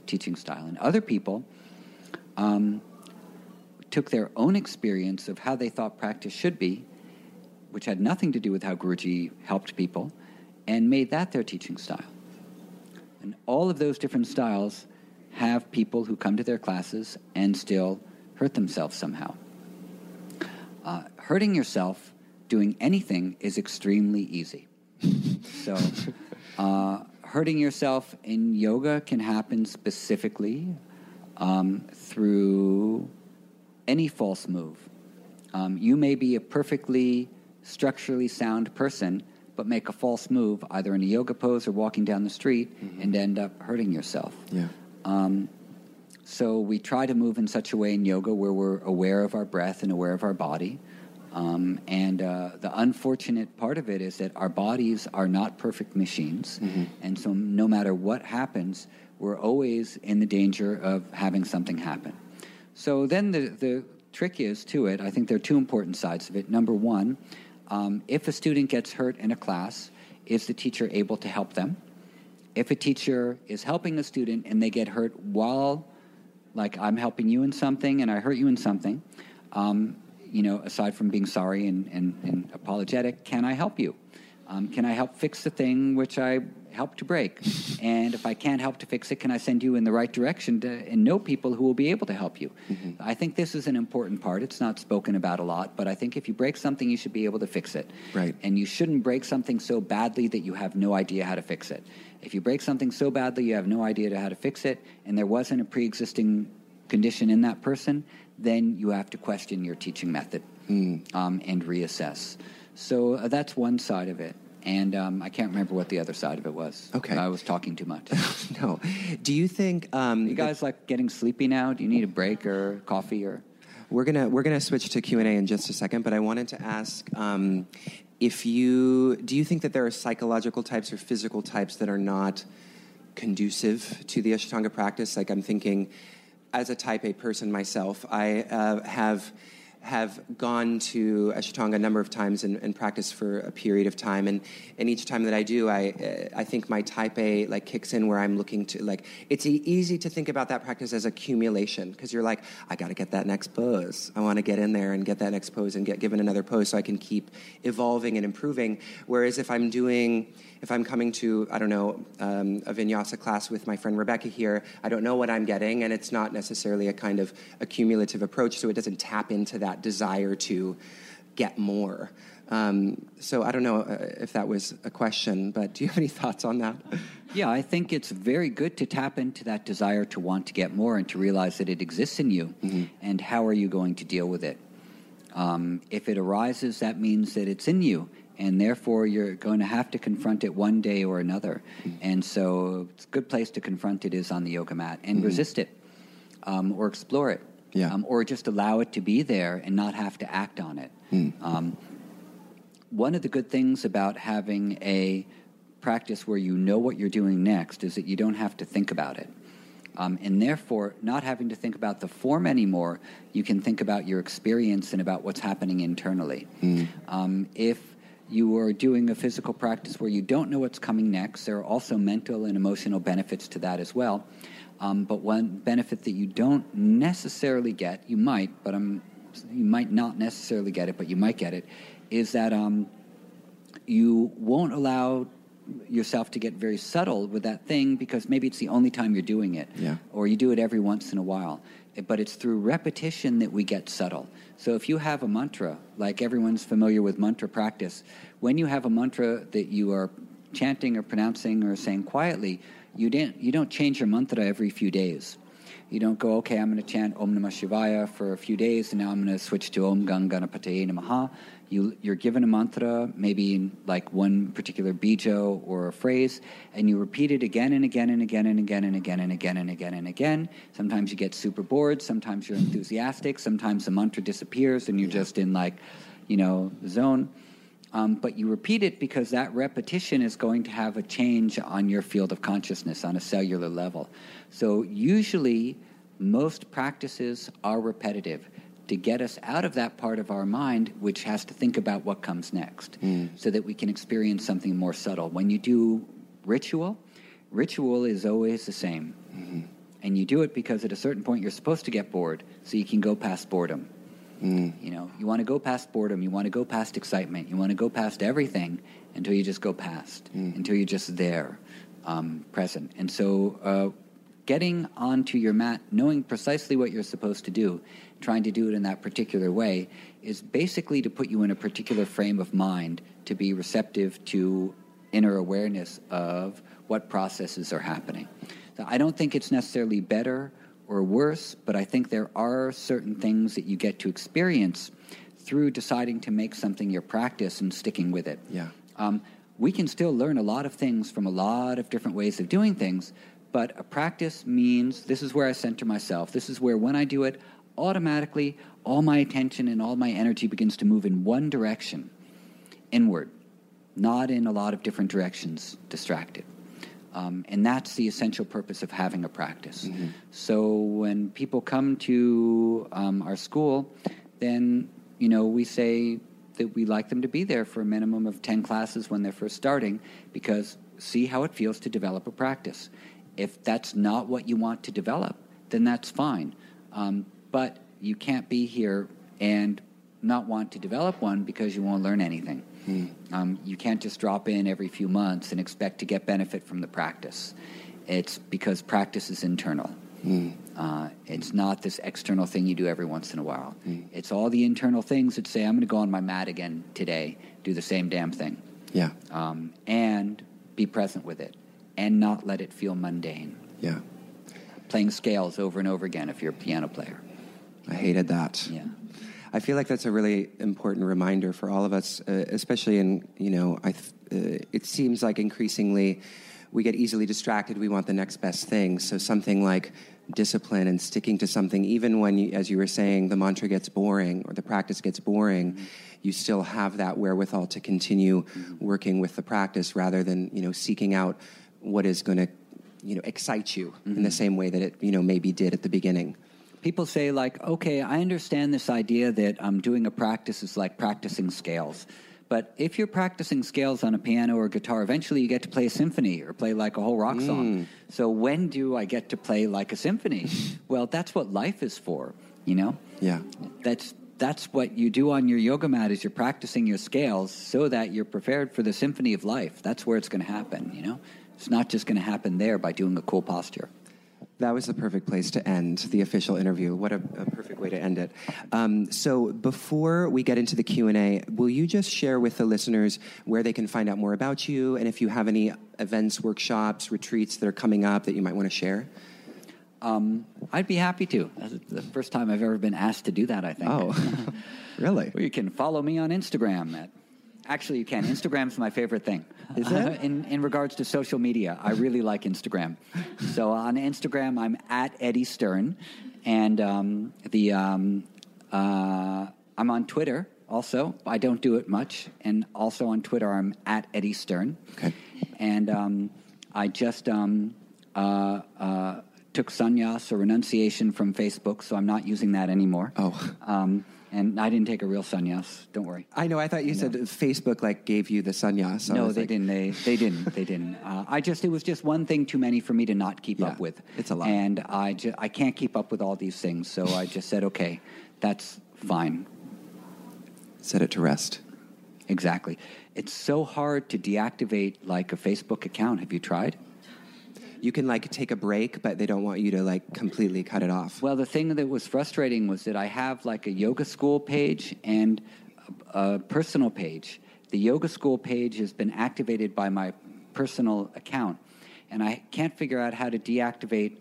teaching style. And other people um, took their own experience of how they thought practice should be, which had nothing to do with how Guruji helped people, and made that their teaching style. And all of those different styles have people who come to their classes and still hurt themselves somehow. Uh, hurting yourself doing anything is extremely easy. *laughs* so, uh, hurting yourself in yoga can happen specifically um, through any false move. Um, you may be a perfectly structurally sound person, but make a false move either in a yoga pose or walking down the street and end up hurting yourself. Yeah. Um, so we try to move in such a way in yoga where we're aware of our breath and aware of our body. Um, and uh, the unfortunate part of it is that our bodies are not perfect machines. And so no matter what happens, we're always in the danger of having something happen. So then the, the trick is to it, I think there are two important sides of it. Number one, um, if a student gets hurt in a class, is the teacher able to help them? if a teacher is helping a student and they get hurt while, like I'm helping you in something and I hurt you in something, um, you know, aside from being sorry and, and, and apologetic, can I help you? Um, can I help fix the thing which I helped to break? *laughs* and if I can't help to fix it, can I send you in the right direction to, and know people who will be able to help you? I think this is an important part. It's not spoken about a lot, but I think if you break something, you should be able to fix it. Right. And you shouldn't break something so badly that you have no idea how to fix it. If you break something so badly you have no idea how to fix it, and there wasn't a pre existing condition in that person, then you have to question your teaching method um, and reassess. So uh, that's one side of it. And um, I can't remember what the other side of it was. Okay. I was talking too much. *laughs* no. Do you think um, you guys like getting sleepy now? Do you need a break or coffee or? We're gonna we're gonna switch to Q and A in just a second, but I wanted to ask um, if you do you think that there are psychological types or physical types that are not conducive to the Ashtanga practice. Like I'm thinking, as a Type A person myself, I uh, have have gone to Ashtanga a number of times and, and, practiced for a period of time, and, and each time that I do, I uh, I think my Type A like kicks in where I'm looking to like it's easy to think about that practice as accumulation because you're like I got to get that next pose, I want to get in there and get that next pose and get given another pose so I can keep evolving and improving. Whereas if I'm doing if I'm coming to, I don't know, um, a vinyasa class with my friend Rebecca here, I don't know what I'm getting, and it's not necessarily a kind of accumulative approach, so it doesn't tap into that desire to get more. Um, so I don't know uh, if that was a question, but do you have any thoughts on that? Yeah, I think it's very good to tap into that desire to want to get more and to realize that it exists in you, mm-hmm. and how are you going to deal with it? Um, if it arises, that means that it's in you and therefore you're going to have to confront it one day or another. Mm-hmm. And so, it's a good place to confront it is on the yoga mat and mm-hmm. resist it um, or explore it. Yeah. Um, or just allow it to be there and not have to act on it. Mm. Um, one of the good things about having a practice where you know what you're doing next is that you don't have to think about it. Um, and therefore, not having to think about the form anymore, you can think about your experience and about what's happening internally. Mm. Um, if you are doing a physical practice where you don't know what's coming next. There are also mental and emotional benefits to that as well. Um, but one benefit that you don't necessarily get, you might, but um, you might not necessarily get it, but you might get it, is that um, you won't allow yourself to get very subtle with that thing because maybe it's the only time you're doing it, yeah. or you do it every once in a while. But it's through repetition that we get subtle. So if you have a mantra, like everyone's familiar with mantra practice, when you have a mantra that you are chanting or pronouncing or saying quietly, you don't, you don't change your mantra every few days. You don't go, okay, I'm going to chant Om Namah Shivaya for a few days, and now I'm going to switch to Om Gang Ganapataye Namaha. You, you're given a mantra, maybe in like one particular bija or a phrase, and you repeat it again and again and again and again and again and again and again and again. Sometimes you get super bored. Sometimes you're enthusiastic. Sometimes the mantra disappears, and you're just in like, you know, zone. Um, but you repeat it because that repetition is going to have a change on your field of consciousness on a cellular level. So usually, most practices are repetitive to get us out of that part of our mind which has to think about what comes next mm. so that we can experience something more subtle. When you do ritual, ritual is always the same. Mm-hmm. And you do it because at a certain point you're supposed to get bored so you can go past boredom. Mm. You know, you want to go past boredom, you want to go past excitement, you want to go past everything until you just go past, mm. until you're just there, um, present. And so, uh, getting onto your mat, knowing precisely what you're supposed to do, trying to do it in that particular way, is basically to put you in a particular frame of mind to be receptive to inner awareness of what processes are happening. So I don't think it's necessarily better or worse, but I think there are certain things that you get to experience through deciding to make something your practice and sticking with it. Yeah. Um, we can still learn a lot of things from a lot of different ways of doing things, but a practice means this is where I center myself. This is where, when I do it, automatically all my attention and all my energy begins to move in one direction, inward, not in a lot of different directions, distracted. Um, and that's the essential purpose of having a practice. Mm-hmm. So when people come to um, our school, then you know we say that we like them to be there for a minimum of ten classes when they're first starting, because see how it feels to develop a practice. If that's not what you want to develop, then that's fine. Um, but you can't be here and not want to develop one because you won't learn anything. Mm. Um, you can't just drop in every few months and expect to get benefit from the practice. It's because practice is internal. Mm. Uh, it's not this external thing you do every once in a while. Mm. It's all the internal things that say, I'm going to go on my mat again today, do the same damn thing. Yeah. Um, and be present with it and not let it feel mundane. Yeah. Playing scales over and over again if you're a piano player. I hated that. Yeah. I feel like that's a really important reminder for all of us, uh, especially in, you know, I th- uh, it seems like increasingly we get easily distracted. We want the next best thing. So something like discipline and sticking to something, even when, you, as you were saying, the mantra gets boring or the practice gets boring, mm-hmm. you still have that wherewithal to continue mm-hmm. working with the practice rather than, you know, seeking out what is going to you know, excite you in the same way that it, you know, maybe did at the beginning. People say, like, okay, I understand this idea that um, doing a practice is like practicing scales. But if you're practicing scales on a piano or guitar, eventually you get to play a symphony or play like a whole rock song. So when do I get to play like a symphony? *laughs* well, that's what life is for, you know? Yeah. That's that's what you do on your yoga mat is you're practicing your scales so that you're prepared for the symphony of life. That's where it's going to happen, you know? It's not just going to happen there by doing a cool posture. That was the perfect place to end the official interview. What a, a perfect way to end it. Um, so, before we get into the Q and A, will you just share with the listeners where they can find out more about you, and if you have any events, workshops, retreats that are coming up that you might want to share? Um, I'd be happy to. That's the first time I've ever been asked to do that, I think. Oh, *laughs* really? *laughs* Well, you can follow me on Instagram at Actually, you can. Instagram's my favorite thing. *laughs* Is it? in, in regards to social media, I really like Instagram. So on Instagram, I'm at Eddie Stern. And um, the, um, uh, I'm on Twitter also. I don't do it much. And also on Twitter, I'm at Eddie Stern. Okay. And um, I just um, uh, uh, took sannyas or renunciation from Facebook, so I'm not using that anymore. Oh. Um, and I didn't take a real sannyas. Don't worry. I know. I thought you said Facebook like gave you the sannyas. so no, they like- didn't. They they didn't. *laughs* They didn't. Uh, I just it was just one thing too many for me to not keep Yeah, up with. it's a lot. and I ju- I can't keep up with all these things. So I just said, okay, that's fine. Set it to rest. Exactly. It's so hard to deactivate like a Facebook account. Have you tried? You can like take a break, but they don't want you to like completely cut it off. Well, the thing that was frustrating was that I have like a yoga school page and a, a personal page. The yoga school page has been activated by my personal account, and I can't figure out how to deactivate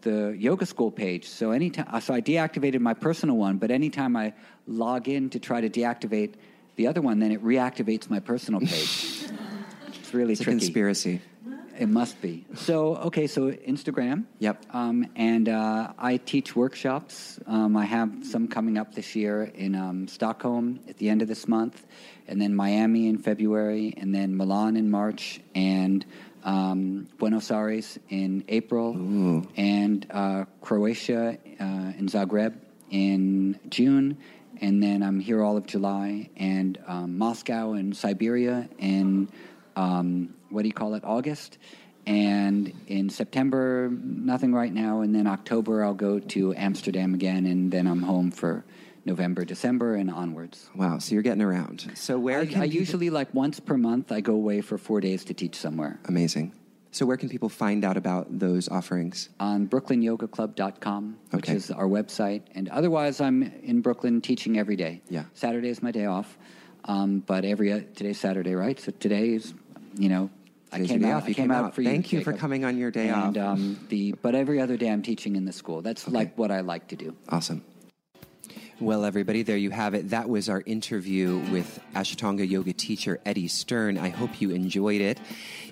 the yoga school page. So anytime, so I deactivated my personal one, but anytime I log in to try to deactivate the other one, then it reactivates my personal page. *laughs* it's really it's a tricky. conspiracy. It must be. So, okay, so Instagram. Yep. Um, and uh, I teach workshops. Um, I have some coming up this year in um, Stockholm at the end of this month, and then Miami in February, and then Milan in March, and um, Buenos Aires in April, and uh, Croatia uh, in Zagreb in June. And then I'm here all of July, and um, Moscow and Siberia in um, what do you call it, August. And in September, nothing right now. And then October, I'll go to Amsterdam again. And then I'm home for November, December, and onwards. Wow. So you're getting around. So where I, can I usually, like once per month, I go away for four days to teach somewhere amazing. So where can people find out about those offerings? on brooklynyogaclub.com, which Okay. is our website. And otherwise, I'm in Brooklyn teaching every day. Yeah. Saturday is my day off, um, but every uh, today's Saturday, right? So today is, you know, I came out. off. I came out out. for you. Thank you for coming on your day and, off. Um, the but every other day I'm teaching in the school. That's like what I like to do. Awesome. Well, everybody, there you have it. That was our interview with Ashtanga yoga teacher Eddie Stern. I hope you enjoyed it.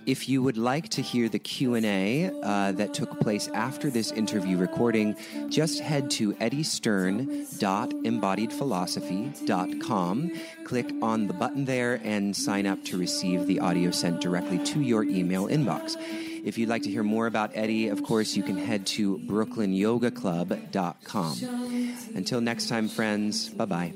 If you would like to hear the Q&A uh, that took place after this interview recording, just head to eddiestern.embodiedphilosophy.com. Click on the button there and sign up to receive the audio sent directly to your email inbox. If you'd like to hear more about Eddie, of course, you can head to brooklynyogaclub.com. Until next time, friends, bye bye.